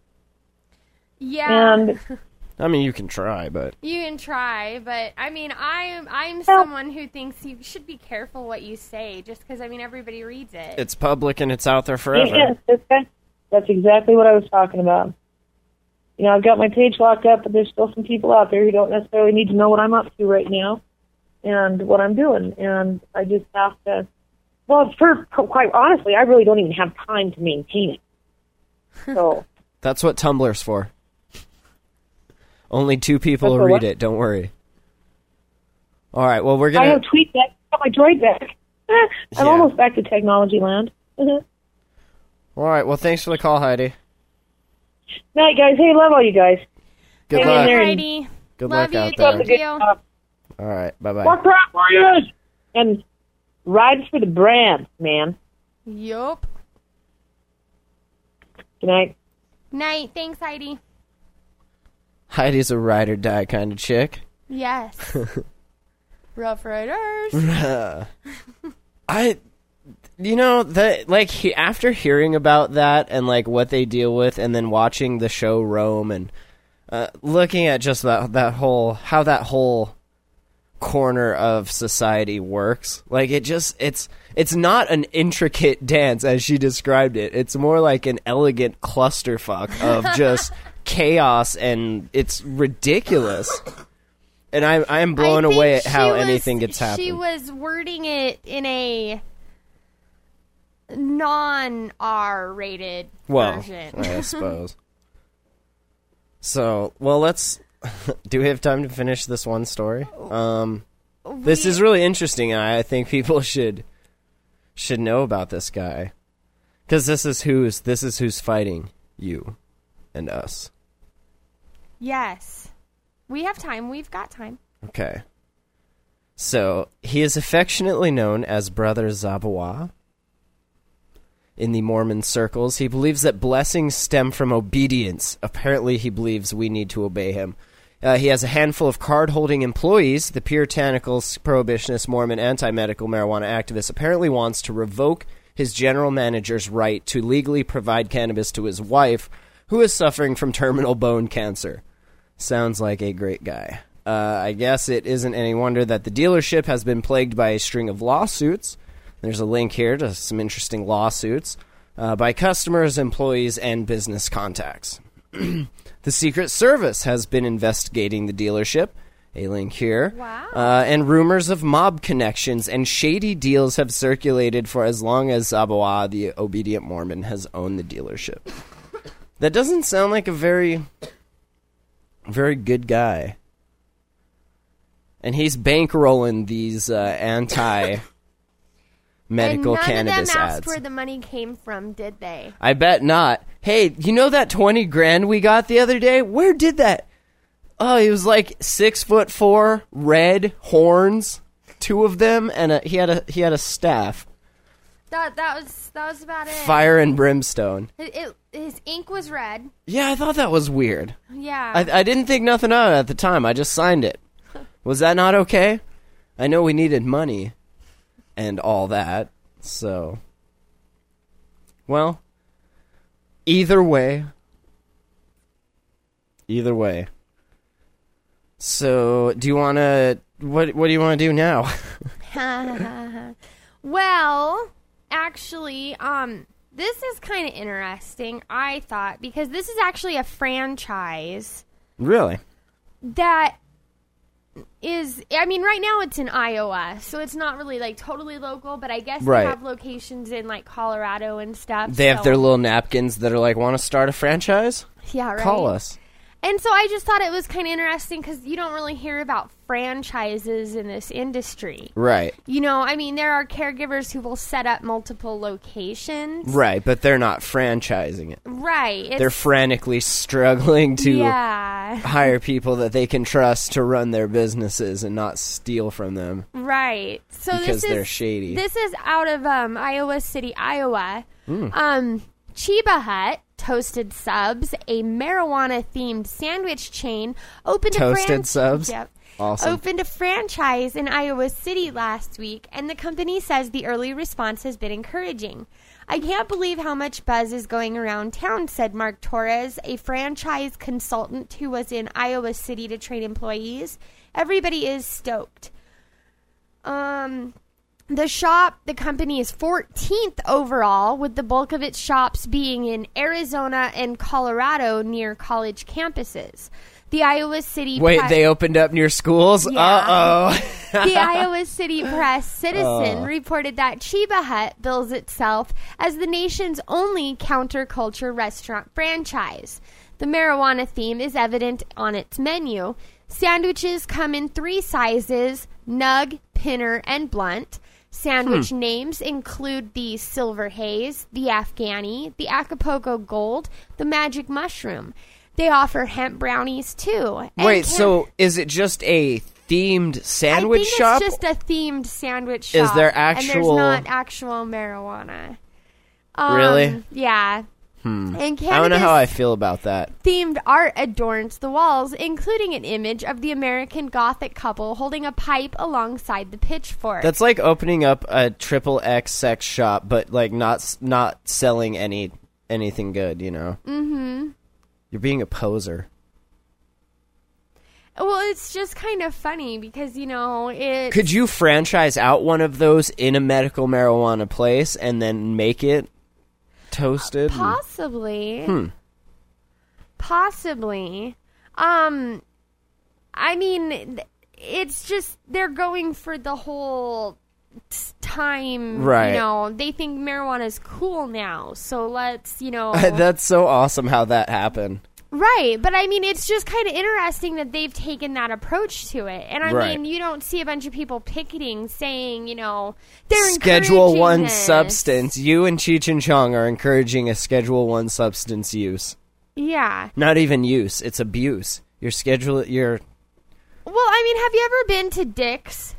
Yeah. And I mean, you can try, but You can try, but I mean, I'm I'm someone who thinks you should be careful what you say, just because I mean everybody reads it. it's public and it's out there forever. Yes, that's, that's exactly what I was talking about. You know, I've got my page locked up, but there's still some people out there who don't necessarily need to know what I'm up to right now and what I'm doing. And I just have to, well, for quite honestly, I really don't even have time to maintain it. So, That's what Tumblr's for. Only two people will read what? it. Don't worry. All right. Well, we're gonna. have tweet back, got my droid back. I'm Yeah. almost back to technology land. All right. Well, thanks for the call, Heidi. Night, guys. Hey, love all you guys. Good Hang luck. there. Heidi, Good love luck you. out Keep up the Thank good you. All right. Bye bye. More crap warriors! And ride for the brand, man. Yup. Good night. Night. Thanks, Heidi. Heidi's a ride or die kind of chick. Yes. Rough Riders. I, you know that like he, after hearing about that and like what they deal with, and then watching the show Rome and uh, looking at just that that whole how that whole corner of society works, like it just it's it's not an intricate dance as she described it. It's more like an elegant clusterfuck of just chaos, and it's ridiculous. And I I am blown away at how was- anything gets happened. She was wording it in a non R rated Well, version. I suppose. so, well, let's. do we have time to finish this one story? Um, this is really interesting, and I think people should should know about this guy because this is who's this is who's fighting you and us. Yes. We have time. We've got time. Okay. So he is affectionately known as Brother Zabawa. In the Mormon circles, he believes that blessings stem from obedience. Apparently, he believes we need to obey him. Uh, he has a handful of card holding employees. The puritanical, prohibitionist, Mormon, anti medical marijuana activist apparently wants to revoke his general manager's right to legally provide cannabis to his wife, who is suffering from terminal bone cancer. Sounds like a great guy. Uh, I guess it isn't any wonder that the dealership has been plagued by a string of lawsuits. There's a link here to some interesting lawsuits uh, by customers, employees, and business contacts. the Secret Service has been investigating the dealership. A link here. Wow. Uh, and rumors of mob connections and shady deals have circulated for as long as Zabawa, the obedient Mormon, has owned the dealership. that doesn't sound like a very very good guy. And he's bankrolling these uh, anti medical and none cannabis of them asked ads. where the money came from, did they? I bet not. Hey, you know that 20 grand we got the other day? Where did that? Oh, he was like six foot four, red horns, two of them, and a, he had a he had a staff, That that was that was about it. fire and brimstone. It, it- his ink was red. Yeah, I thought that was weird. Yeah. I, I didn't think nothing of it at the time. I just signed it. Was that not okay? I know we needed money and all that. So, well, either way, either way. So, do you want to what what do you want to do now? well, actually, um, this is kind of interesting. I thought because this is actually a franchise really? that is. I mean, right now it's in Iowa, so it's not really like totally local. But I guess Right. they have locations in like Colorado and stuff. They have their little napkins that are like, "Want to start a franchise? yeah, right? Call us." And so I just thought it was kind of interesting because you don't really hear about franchises in this industry. Right. You know, I mean, there are caregivers who will set up multiple locations. Right, but they're not franchising it. Right. They're frantically struggling to yeah. hire people that they can trust to run their businesses and not steal from them. Right. So Because this they're is shady. This is out of um, Iowa City, Iowa. Hmm. Um, Chiba Hut Toasted Subs, a marijuana themed sandwich chain, opened a Toasted fran- Subs? Yep. Awesome. Opened a franchise in Iowa City last week, and the company says the early response has been encouraging. I can't believe how much buzz is going around town, said Mark Torres, a franchise consultant who was in Iowa City to train employees. Everybody is stoked. Um, the shop, the company is 14th overall, with the bulk of its shops being in Arizona and Colorado near college campuses. The Iowa City Wait, Pre- they opened up near schools? Yeah. Uh oh. the Iowa City Press Citizen Oh. reported that Chiba Hut bills itself as the nation's only counterculture restaurant franchise. The marijuana theme is evident on its menu. Sandwiches come in three sizes nug, pinner, and blunt. Sandwich Hmm. names include the Silver Haze, the Afghani, the Acapulco Gold, the Magic Mushroom. They offer hemp brownies too. and Wait, can- so is it just a themed sandwich I think shop? It's just a themed sandwich shop. Is there And actual- there's not actual marijuana. Um, Really? Yeah. Hmm. And I don't know how I feel about that. themed art adorns the walls, including an image of the American Gothic couple holding a pipe alongside the pitchfork. That's like opening up a triple X sex shop, but like not not selling any anything good. You know. Mm-hmm. You're being a poser. well, it's just kind of funny because you know it. Could you franchise out one of those in a medical marijuana place and then make it toasted? and- Possibly. Hmm. Possibly. Um I mean th- it's just they're going for the whole t- time, Right. you know. They think marijuana is cool now. So let's, you know. That's so awesome how that happened. Right, but I mean it's just kind of interesting that they've taken that approach to it. And I Right. mean, you don't see a bunch of people picketing saying, you know, they're Schedule one this. substance. You and Cheech and Chong are encouraging a Schedule one substance use. Yeah. Not even use; it's abuse. Your schedule, your Well, I mean, have you ever been to Dick's?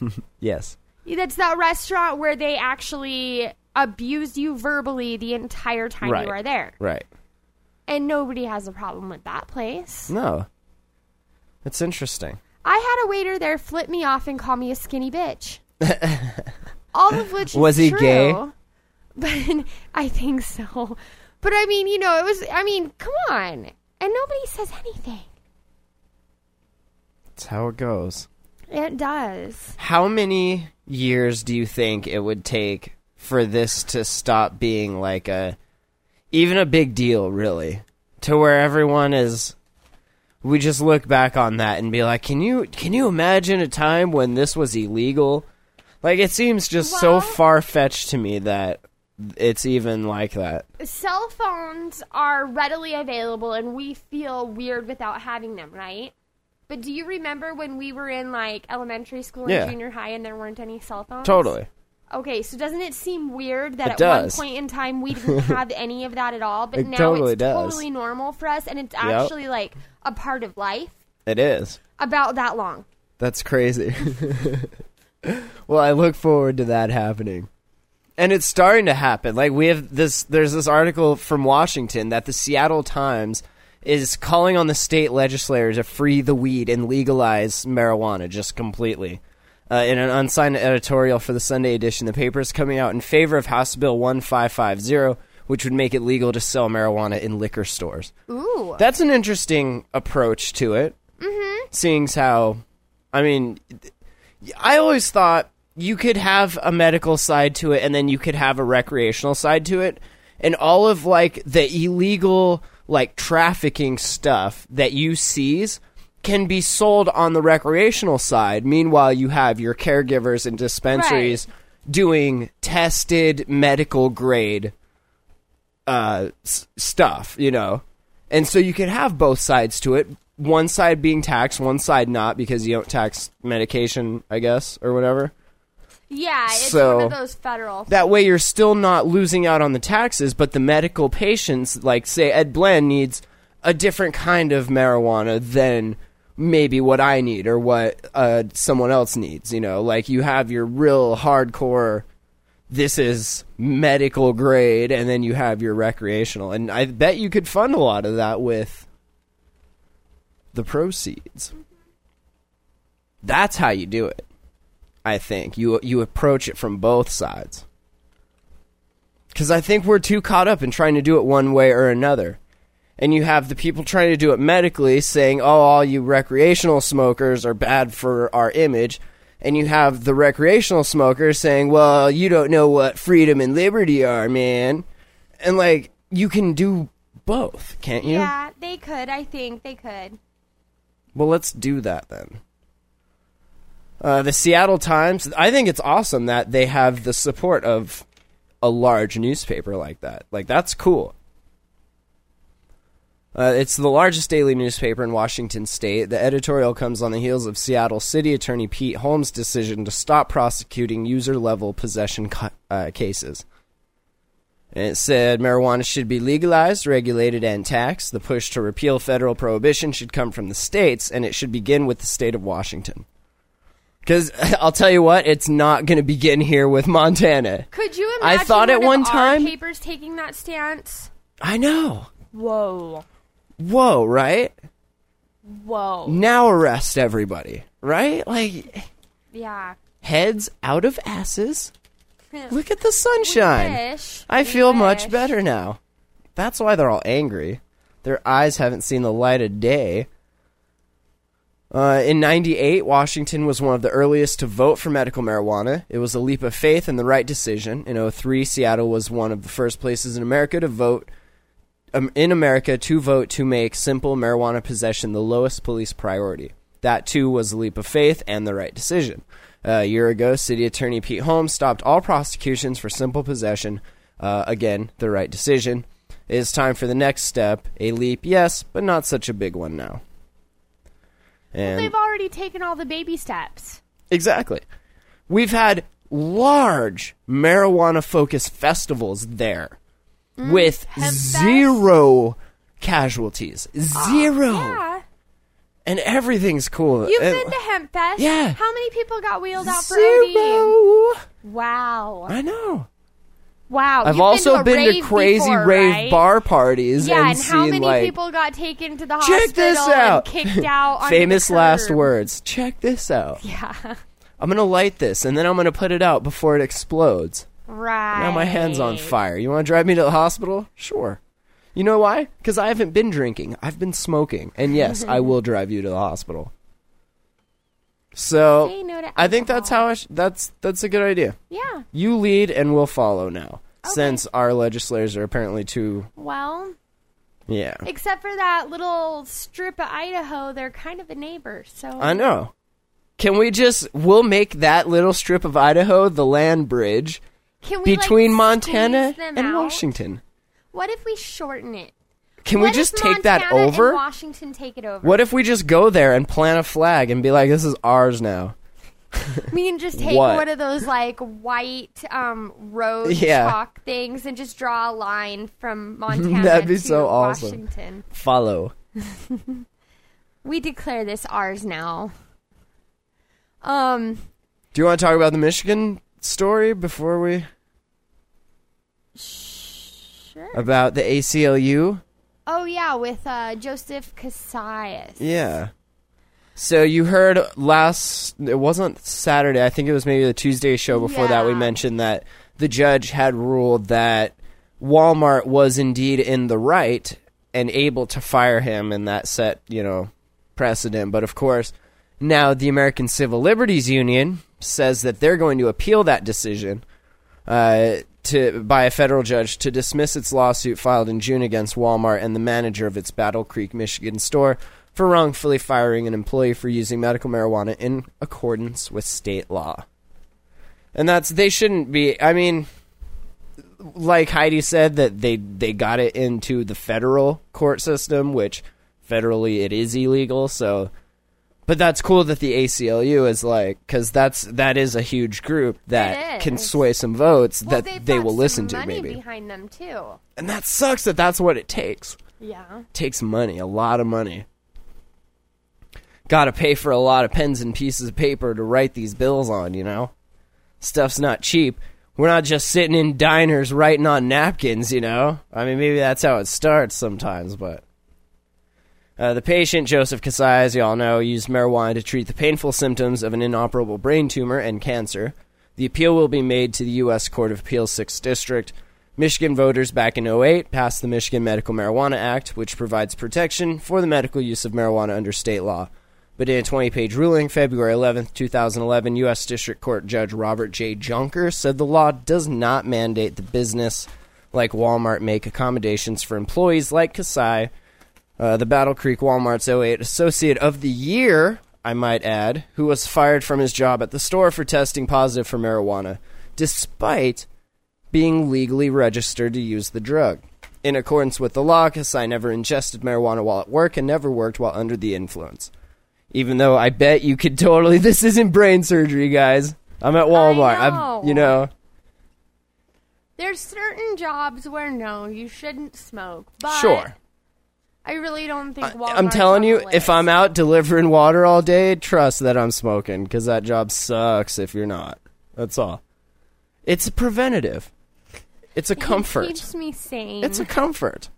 yes. That's that restaurant where they actually abuse you verbally the entire time Right. you are there. Right. And nobody has a problem with that place. No. It's interesting. I had a waiter there flip me off and call me a skinny bitch. All of which is Was he true. gay? But I think so. But I mean, you know, it was I mean, come on. And nobody says anything. That's how it goes. It does. How many years do you think it would take for this to stop being like a even a big deal really to where everyone is we just look back on that and be like can you can you imagine a time when this was illegal like it seems just so far fetched to me that it's even like that Cell phones are readily available and we feel weird without having them, right? But do you remember when we were in like elementary school and Yeah. junior high and there weren't any cell phones? totally Okay, so doesn't it seem weird that It at does. one point in time we didn't have any of that at all, but It now totally it's does. totally normal for us and it's actually like a part of life it is about that long. That's crazy. well, I look forward to that happening. And it's starting to happen. Like we have this there's this article from Washington that the Seattle Times is calling on the state legislators to free the weed and legalize marijuana just completely. Uh, in an unsigned editorial for the Sunday edition, the paper is coming out in favor of House Bill 1550, which would make it legal to sell marijuana in liquor stores. Ooh. That's an interesting approach to it. Mm-hmm. Seeing how, I mean, I always thought you could have a medical side to it and then you could have a recreational side to it. And all of like the illegal like trafficking stuff that you seize can be sold on the recreational side. Meanwhile, you have your caregivers and dispensaries doing tested medical grade uh, s- stuff, you know. And so you could have both sides to it. One side being taxed, one side not, because you don't tax medication, I guess, or whatever. Yeah, it's So- one of those federal. That way you're still not losing out on the taxes, but the medical patients, like say Ed Bland needs a different kind of marijuana than maybe what I need or what uh, someone else needs. You know, like you have your real hardcore, this is medical grade, and then you have your recreational. And I bet you could fund a lot of that with the proceeds. That's how you do it. I think you you approach it from both sides. Because I think we're too caught up in trying to do it one way or another. And you have the people trying to do it medically saying, oh, all you recreational smokers are bad for our image. And you have the recreational smokers saying, well, you don't know what freedom and liberty are, man. And like, you can do both, can't you? Yeah, they could. I think they could. Well, let's do that then. Uh, the Seattle Times, I think it's awesome that they have the support of a large newspaper like that. Like, that's cool. Uh, it's the largest daily newspaper in Washington state. The editorial comes on the heels of Seattle City Attorney Pete Holmes' decision to stop prosecuting user level possession ca- uh, cases. And it said marijuana should be legalized, regulated, and taxed. The push to repeal federal prohibition should come from the states, and it should begin with the state of Washington. Because I'll tell you what, it's not going to begin here with Montana. Could you imagine I thought at one, one of our time- papers taking that stance? I know. Whoa, Whoa, right? whoa, Now arrest everybody, right? Like, yeah. heads out of asses. Look at the sunshine. Wish. I feel much better now. That's why they're all angry. Their eyes haven't seen the light of day. Uh, in 98, Washington was one of the earliest to vote for medical marijuana. It was a leap of faith and the right decision. In 03, Seattle was one of the first places in America to vote um, in America to vote to make simple marijuana possession the lowest police priority. That too was a leap of faith and the right decision. Uh, a year ago, City Attorney Pete Holmes stopped all prosecutions for simple possession. Uh, again, the right decision. It is time for the next step. A leap, yes, but not such a big one now. And They've already taken all the baby steps. Exactly. We've had large marijuana focused festivals there Mm, Fest. zero casualties. Zero. Yeah. And everything's cool. You've And- been to Hemp Fest? Yeah. How many people got wheeled out for OD? Zero. Wow. I know. Wow. I've also been to, been to crazy before, rave right? bar parties Yeah, and, and, how seen many like people got taken to the hospital check this out. and kicked out Famous the last words. Check this out. Yeah. I'm gonna light this and then I'm gonna put it out before it explodes. Right. Now my hand's on fire. You want to drive me to the hospital? Sure. You know why? Because I haven't been drinking. I've been smoking. And yes, I will drive you to the hospital. So no to I think that's how I sh- that's that's a good idea. Yeah. You lead and we'll follow now. Since our legislators are apparently too Well, yeah. except for that little strip of Idaho, they're kind of a neighbor. So I know. Can we just we'll make that little strip of Idaho the land bridge Can we, like, between Montana and out? Washington? What if we shorten it? Can What we just take that Montana and over? Washington take it over. What if we just go there and plant a flag and be like, "This is ours now"? We can just take What? one of those like white um, road Yeah. chalk things and just draw a line from Montana That'd be to so awesome. Washington. Follow. We declare this ours now. Um, Do you want to talk about the Michigan story before we sure. about the ACLU? Oh yeah, with uh, Joseph Casias. Yeah. So you heard last it wasn't Saturday, I think it was maybe the Tuesday show before that we mentioned that the judge had ruled that Walmart was indeed in the right and able to fire him and that set, you know, precedent. But of course, now the American Civil Liberties Union says that they're going to appeal that decision uh, to by a federal judge to dismiss its lawsuit filed in June against Walmart and the manager of its Battle Creek, Michigan store for wrongfully firing an employee for using medical marijuana in accordance with state law. And that's they shouldn't be. I mean, like Heidi said, that they they got it into the federal court system, which federally it is illegal. So, but that's cool that the ACLU is like because that's that is a huge group that It can is. sway some votes Well, that they've they got will some listen to money maybe. behind them too. And that sucks that that's what it takes. Yeah. takes money, a lot of money. Got to pay for a lot of pens and pieces of paper to write these bills on, you know? Stuff's not cheap. We're not just sitting in diners writing on napkins, you know? I mean, maybe that's how it starts sometimes, but. Uh, the patient, Joseph Casias, as you all know, used marijuana to treat the painful symptoms of an inoperable brain tumor and cancer. The appeal will be made to the U.S. Court of Appeals 6th District. Michigan voters back in 08 passed the Michigan Medical Marijuana Act, which provides protection for the medical use of marijuana under state law. But in a 20 page ruling, February 11, 2011, U.S. District Court Judge Robert J. Jonker said the law does not mandate the business like Walmart make accommodations for employees like Casias, uh, the Battle Creek Walmart's 08 Associate of the Year, I might add, who was fired from his job at the store for testing positive for marijuana, despite being legally registered to use the drug. In accordance with the law, Casias never ingested marijuana while at work and never worked while under the influence. Even though I bet you could totally. This isn't brain surgery, guys. I'm at Walmart. I I'm, you know. There's certain jobs where no, you shouldn't smoke. But Sure. I really don't think Walmart's I'm telling you, if. I'm out delivering water all day, trust that I'm smoking because that job sucks if you're not. That's all. It's a preventative. It's a It comfort. keeps me sane. It's a comfort.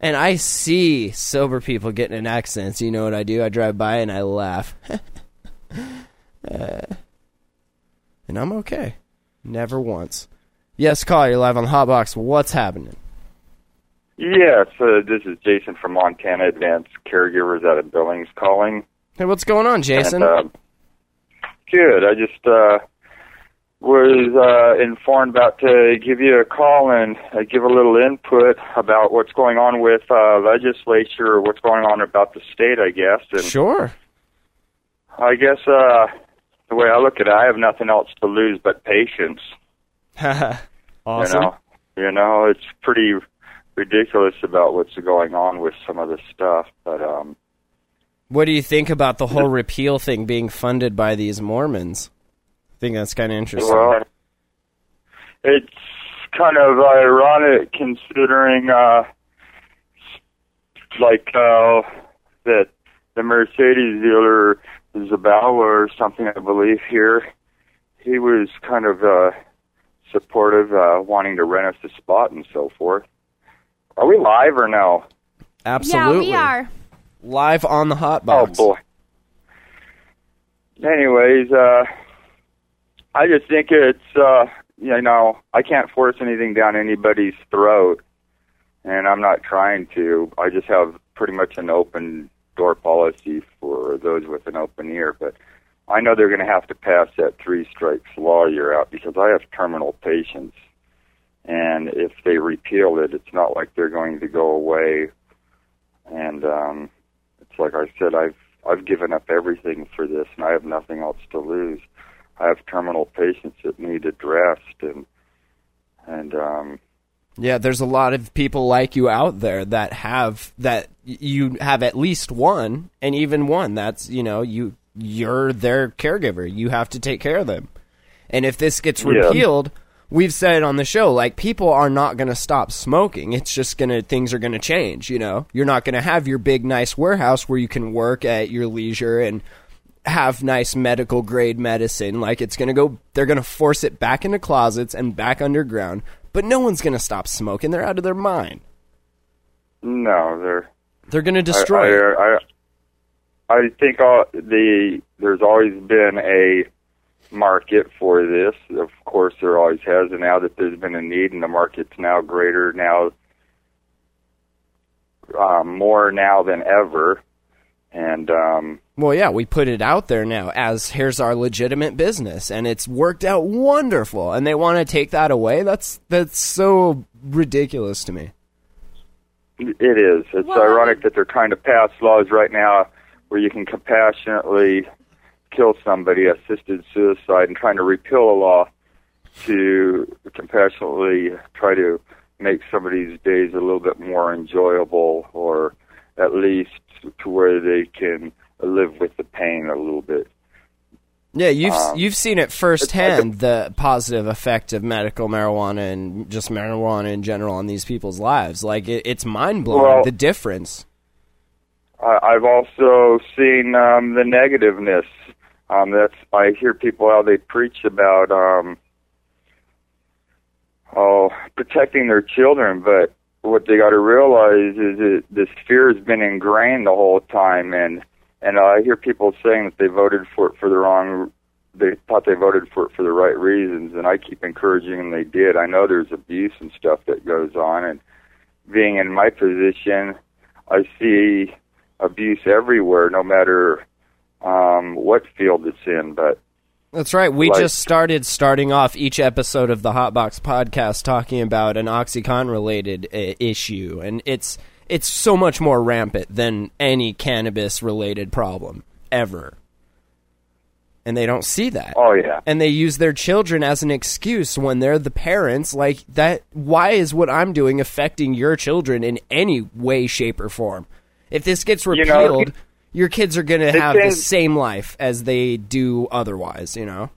And I see sober people getting in accents. You know what I do? I drive by and I laugh. Uh, and I'm okay. Never once. Yes, call. You're live on the Hotbox. What's happening? Yes, uh, this is Jason from Montana Advanced Caregivers out of Billings calling. Hey, what's going on, Jason? And, uh, good. I just uh, was uh, informed about to give you a call and uh, give a little input about what's going on with uh, legislature, what's going on about the state, I guess. And sure. I guess uh, the way I look at it, I have nothing else to lose but patience. awesome. You know, you know, it's pretty ridiculous about what's going on with some of the stuff, but um, What do you think about the whole repeal thing being funded by these Mormons? I think that's kind of interesting. well, it's kind of ironic considering, uh, like uh, that the Mercedes dealer Zabawa or something, I believe here, he was kind of uh, supportive, uh, wanting to rent us a spot and so forth. Are we live or no? Absolutely. Yeah, we are. Live on the hot box. Oh boy. Anyways, uh I just think it's uh you know, I can't force anything down anybody's throat and I'm not trying to. I just have pretty much an open door policy for those with an open ear, but I know they're going to have to pass that three strikes law year out because I have terminal patients. And if they repeal it, it's not like they're going to go away. And um it's like I said, I've I've given up everything for this, and I have nothing else to lose. I have terminal patients that need addressed, and and um, Yeah, there's a lot of people like you out there that have that you have at least one, and even one that's you know you you're their caregiver. You have to take care of them. And if this gets Yeah. We've said on the show like people are not going to stop smoking. It's just going to things are going to change, you know. You're not going to have your big nice warehouse where you can work at your leisure and have nice medical grade medicine. Like it's going to go they're going to force it back into closets and back underground. But no one's going to stop smoking. They're out of their mind. no, they're They're going to destroy. I, I, I, I think all the there's always been a market for this. Of course, there always has, and now that there's been a need, and the market's now greater now, um, more now than ever, and um, Well, yeah, we put it out there now as here's our legitimate business, and it's worked out wonderful. And they want to take that away. That's that's so ridiculous to me. It is. It's Well- ironic that they're trying to pass laws right now where you can compassionately kill somebody, assisted suicide, and trying to repeal a law to compassionately try to make somebody's days a little bit more enjoyable, or at least to where they can live with the pain a little bit. Yeah, you've Um, you've seen it firsthand the positive effect of medical marijuana and just marijuana in general on these people's lives. Like it, it's mind blowing Well- the difference. I, I've also seen um, the negativeness. Um, that's I hear people how they preach about um, oh protecting their children, but what they got to realize is that this fear has been ingrained the whole time, and and I hear people saying that they voted for it for the wrong. They thought they voted for it for the right reasons, and I keep encouraging them they did. I know there's abuse and stuff that goes on, and being in my position, I see abuse everywhere, no matter um, what field it's in. But That's right. We Like- just started starting off each episode of the Hotbox podcast talking about an OxyContin related uh, issue, and it's it's so much more rampant than any cannabis related problem ever. And they don't see that. oh yeah, and they use their children as an excuse when they're the parents like that why is what i'm doing affecting your children in any way shape or form if this gets You know, repealed your kids are going to have the same life as they do otherwise you know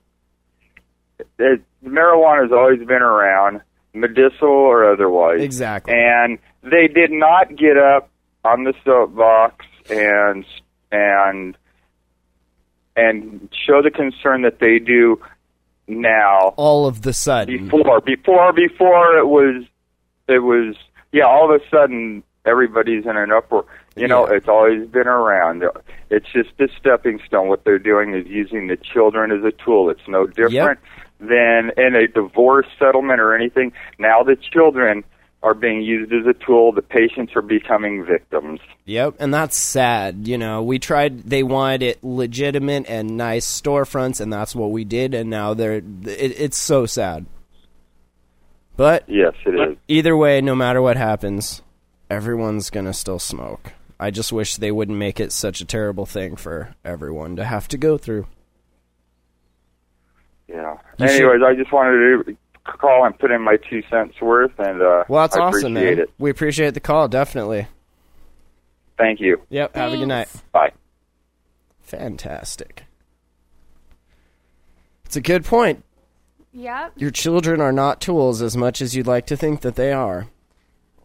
it, marijuana's always been around, medicinal or otherwise. Exactly. And they did not get up on the soapbox and and and show the concern that they do now. all of the sudden Before, before, before it was, it was, yeah. All of a sudden, everybody's in an uproar. You know, it's always been around. It's just a stepping stone. What they're doing is using the children as a tool. It's no different than in a divorce settlement or anything. Now the children are being used as a tool. The patients are becoming victims. Yep, and that's sad. You know, we tried. They wanted it legitimate and nice storefronts, and that's what we did. And now they're. It, it's so sad. But Yes, it is. either way, no matter what happens, everyone's gonna still smoke. I just wish they wouldn't make it such a terrible thing for everyone to have to go through. Yeah. You should- Anyways, I just wanted to call and put in my two cents worth, and uh, Well, that's I awesome, appreciate man. it. We appreciate the call, definitely. Thank you. Yep. Have a good night. Bye. Fantastic. It's a good point. Yep. Your children are not tools as much as you'd like to think that they are.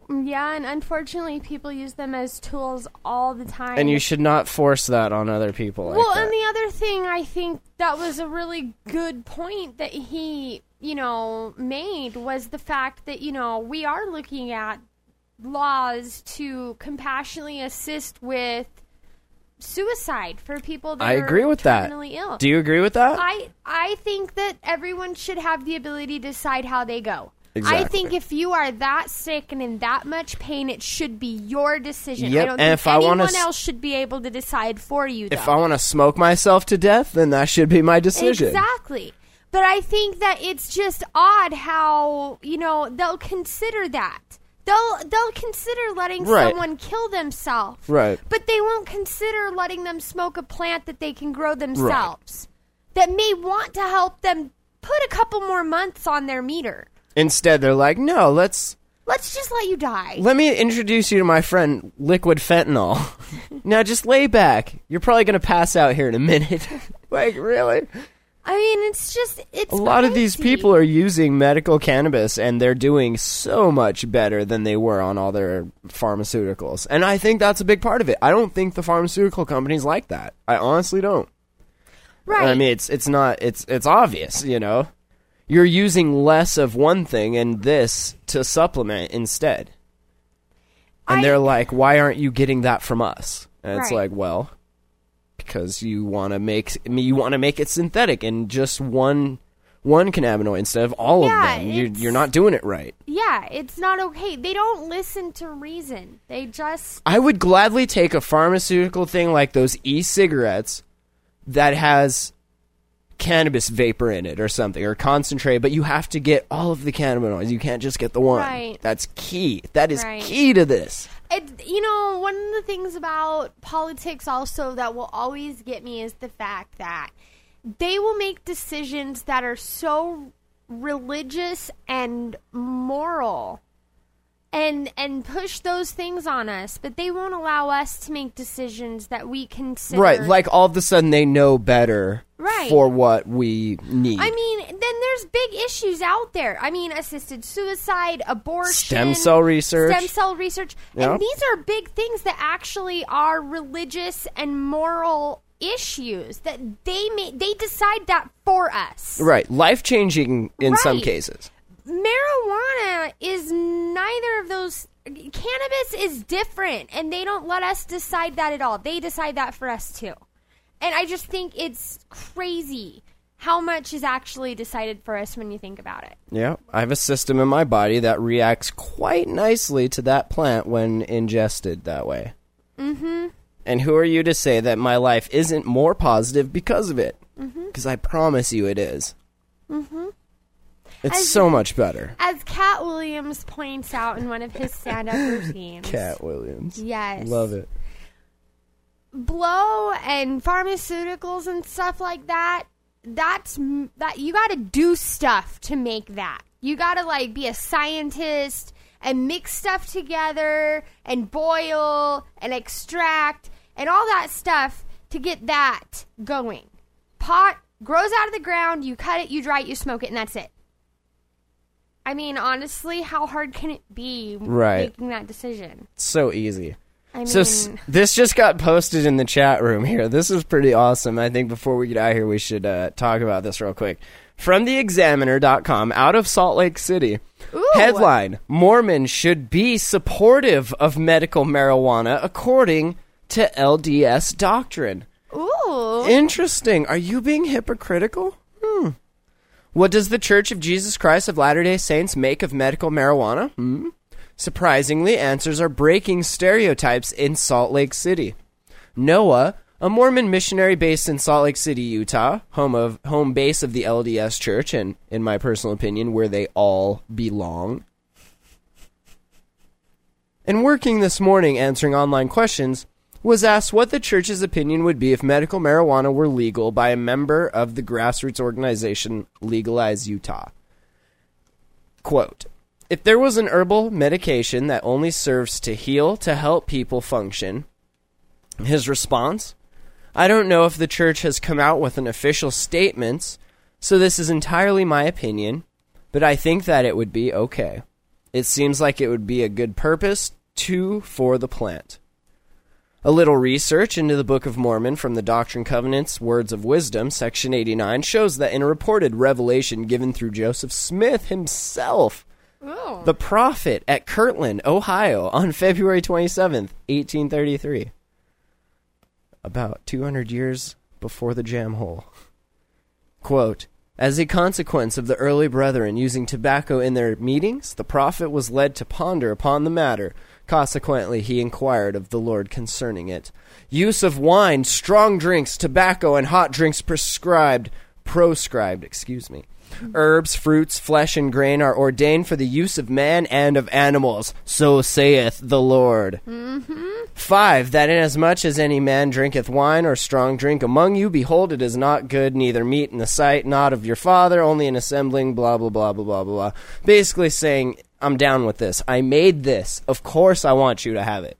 Yeah, and unfortunately, people use them as tools all the time. And you should not force that on other people like well, that. and the other thing I think that was a really good point that he, you know, made was the fact that, you know, we are looking at laws to compassionately assist with suicide for people that I are agree with that. ill. Do you agree with that? I I think that everyone should have the ability to decide how they go. I think if you are that sick and in that much pain, it should be your decision. Yep, I don't and think if I wanna anyone else should be able to decide for you. if. I want to smoke myself to death, then that should be my decision. Exactly. But I think that it's just odd how, you know, they'll consider that. They'll they'll consider letting Right. someone kill themselves. Right. But they won't consider letting them smoke a plant that they can grow themselves. That may want to help them put a couple more months on their meter. Instead, they're like, no, let's Let's just let you die. let me introduce you to my friend Liquid Fentanyl. now, just lay back. You're probably gonna pass out here in a minute. like, really? I mean, it's just it's A lot of these crazy. people are using medical cannabis, and they're doing so much better than they were on all their pharmaceuticals. And I think that's a big part of it. I don't think the pharmaceutical companies like that. I honestly don't. right. I mean, it's it's not it's it's obvious, you know. You're using less of one thing and this to supplement instead. And I- they're like, "Why aren't you getting that from us?" And it's Right. like, "Well, because you want to make I mean, you want to make it synthetic and just one one cannabinoid instead of all Yeah, of them. You it's- you're not doing it right." yeah, it's not okay. They don't listen to reason. They just I would gladly take a pharmaceutical thing like those e-cigarettes that has cannabis vapor in it or something or concentrate, but you have to get all of the cannabinoids. You can't just get the one. Right. That's key. That is Right. key to this. It, you know, one of the things about politics also that will always get me is the fact that they will make decisions that are so religious and moral and and push those things on us, but they won't allow us to make decisions that we consider Right, like all of a sudden they know better Right. for what we need. I mean, then there's big issues out there. I mean, assisted suicide, abortion, Stem cell research. stem cell research, and these are big things that actually are religious and moral issues that they may they decide that for us. right, life changing in some cases. Marijuana is neither of those. Cannabis is different, and they don't let us decide that at all. They decide that for us too. And I just think it's crazy how much is actually decided for us when you think about it. Yeah, I have a system in my body that reacts quite nicely to that plant when ingested that way. Mm-hmm. And who are you to say that my life isn't more positive because of it? Because I promise you it is. Mm-hmm. It's As- so much better. As Katt Williams points out in one of his stand-up routines, Katt Williams. Yes. Love it. blow and pharmaceuticals and stuff like that that's that you got to do stuff to make that you got to like be a scientist and mix stuff together and boil and extract and all that stuff to get that going pot grows out of the ground you cut it you dry it you smoke it and that's it i mean honestly how hard can it be Right. making that decision It's so easy. i mean So s- this just got posted in the chat room here. This is pretty awesome. I think before we get out of here, we should uh, talk about this real quick. From theexaminer.com, out of Salt Lake City. Ooh. Headline Mormons should be supportive of medical marijuana according to LDS doctrine. ooh Interesting. Are you being hypocritical? Hmm. What does the Church of Jesus Christ of Latter day Saints make of medical marijuana? Hmm. Surprisingly, answers are breaking stereotypes in Salt Lake City. Noah, a Mormon missionary based in Salt Lake City, Utah, home of home base of the LDS Church, and in my personal opinion, where they all belong. And working this morning answering online questions, was asked what the church's opinion would be if medical marijuana were legal by a member of the grassroots organization Legalize Utah. Quote If there was an herbal medication that only serves to heal, to help people function, his response I don't know if the church has come out with an official statement, so this is entirely my opinion, but I think that it would be okay. It seems like it would be a good purpose, too, for the plant. A little research into the Book of Mormon from the Doctrine and Covenants Words of Wisdom, section 89, shows that in a reported revelation given through Joseph Smith himself, oh. the prophet at Kirtland, Ohio, on February 27th, 1833, about 200 years before the jam hole. Quote, as a consequence of the early brethren using tobacco in their meetings, the prophet was led to ponder upon the matter. Consequently, he inquired of the Lord concerning it. Use of wine, strong drinks, tobacco, and hot drinks prescribed, proscribed, excuse me. Herbs, fruits, flesh, and grain are ordained for the use of man and of animals. So saith the Lord. Mm-hmm. Five, that inasmuch as any man drinketh wine or strong drink among you, behold, it is not good, neither meat in the sight, not of your father, only in assembling, blah, blah, blah, blah, blah, blah. Basically saying, I'm down with this. I made this. Of course I want you to have it.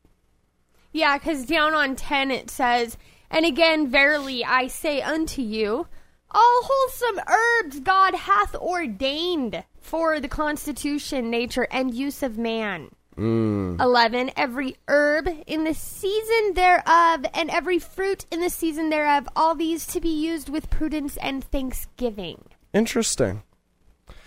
Yeah, because down on 10 it says, And again, verily I say unto you, all wholesome herbs God hath ordained for the constitution, nature, and use of man. Mm. 11. Every herb in the season thereof, and every fruit in the season thereof, all these to be used with prudence and thanksgiving. Interesting.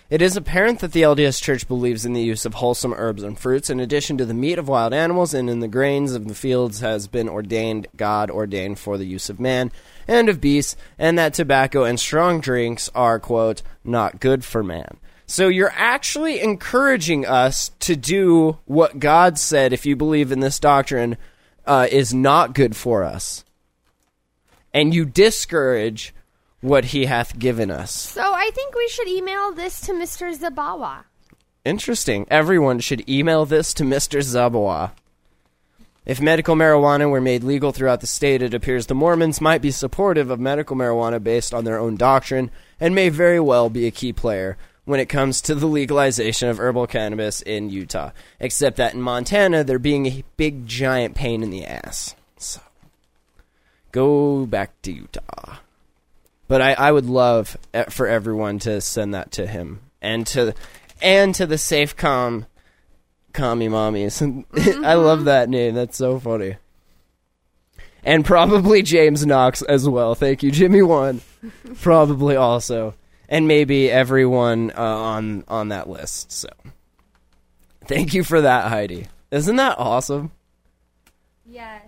It is apparent that the LDS Church believes in the use of wholesome herbs and fruits in addition to the meat of wild animals and in the grains of the fields has been ordained God ordained for the use of man and of beasts and that tobacco and strong drinks are quote not good for man. So you're actually encouraging us to do what God said if you believe in this doctrine uh, is not good for us. And you discourage what he hath given us. So I think we should email this to Mr. Zabawa. Interesting. Everyone should email this to Mr. Zabawa. If medical marijuana were made legal throughout the state, it appears the Mormons might be supportive of medical marijuana based on their own doctrine and may very well be a key player when it comes to the legalization of herbal cannabis in Utah. Except that in Montana, they're being a big giant pain in the ass. So go back to Utah. But I, I would love for everyone to send that to him and to and to the Safecom commie mommies. I love that name. That's so funny. And probably James Knox as well. Thank you, Jimmy One. probably also, and maybe everyone uh, on on that list. So, thank you for that, Heidi. Isn't that awesome? Yes.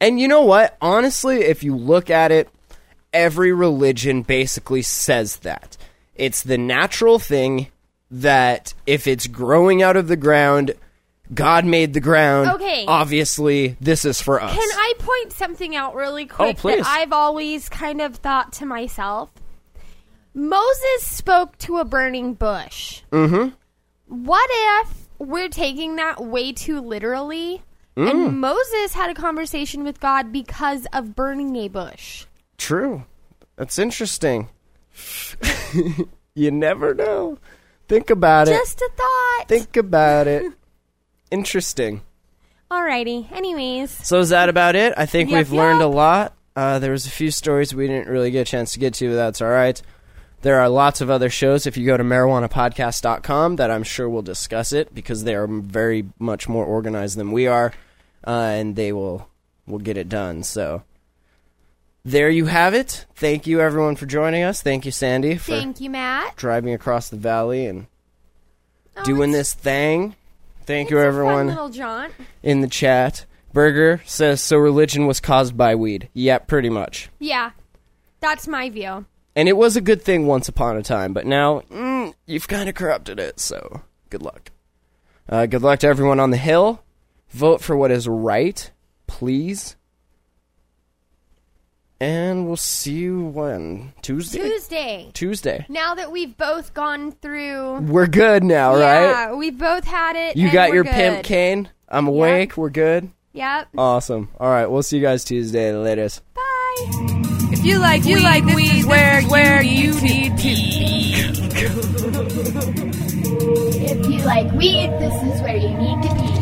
And you know what? Honestly, if you look at it, every religion basically says that. It's the natural thing that if it's growing out of the ground, God made the ground. Okay. Obviously, this is for us. Can I point something out really quick Oh, please. that I've always kind of thought to myself? Moses spoke to a burning bush. Mm-hmm. What if we're taking that way too literally? Mm. And Moses had a conversation with God because of burning a bush. True. That's interesting. you never know. Think about it. Just a thought. Think about it. Interesting. Alrighty. Anyways, So is that about it? I think Yep, we've learned a lot. Uh, there was a few stories we didn't really get a chance to get to, but that's all right. There are lots of other shows if you go to marijuanapodcast.com that I'm sure will discuss it because they are very much more organized than we are, uh, and they will will get it done. So there you have it. Thank you everyone for joining us. Thank you Sandy for thank you, Matt. driving across the valley and Oh, doing it's- this thing. Thank it's you a fun everyone little jaunt. in the chat. Burger says so religion was caused by weed. Yep, pretty much. Yeah, that's my view. And it was a good thing once upon a time, but now mm, you've kind of corrupted it. So good luck. Uh, good luck to everyone on the hill. Vote for what is right, please. And we'll see you when Tuesday. Tuesday. Tuesday. Now that we've both gone through, We're good now, right? yeah, we've both had it. You and got we're your good. pimp cane. I'm awake. We're good. Yep. Awesome. All right, we'll see you guys Tuesday. Later. Bye. If you like you like weed, this is where where you need to be. If you like weed, this is where you need to be.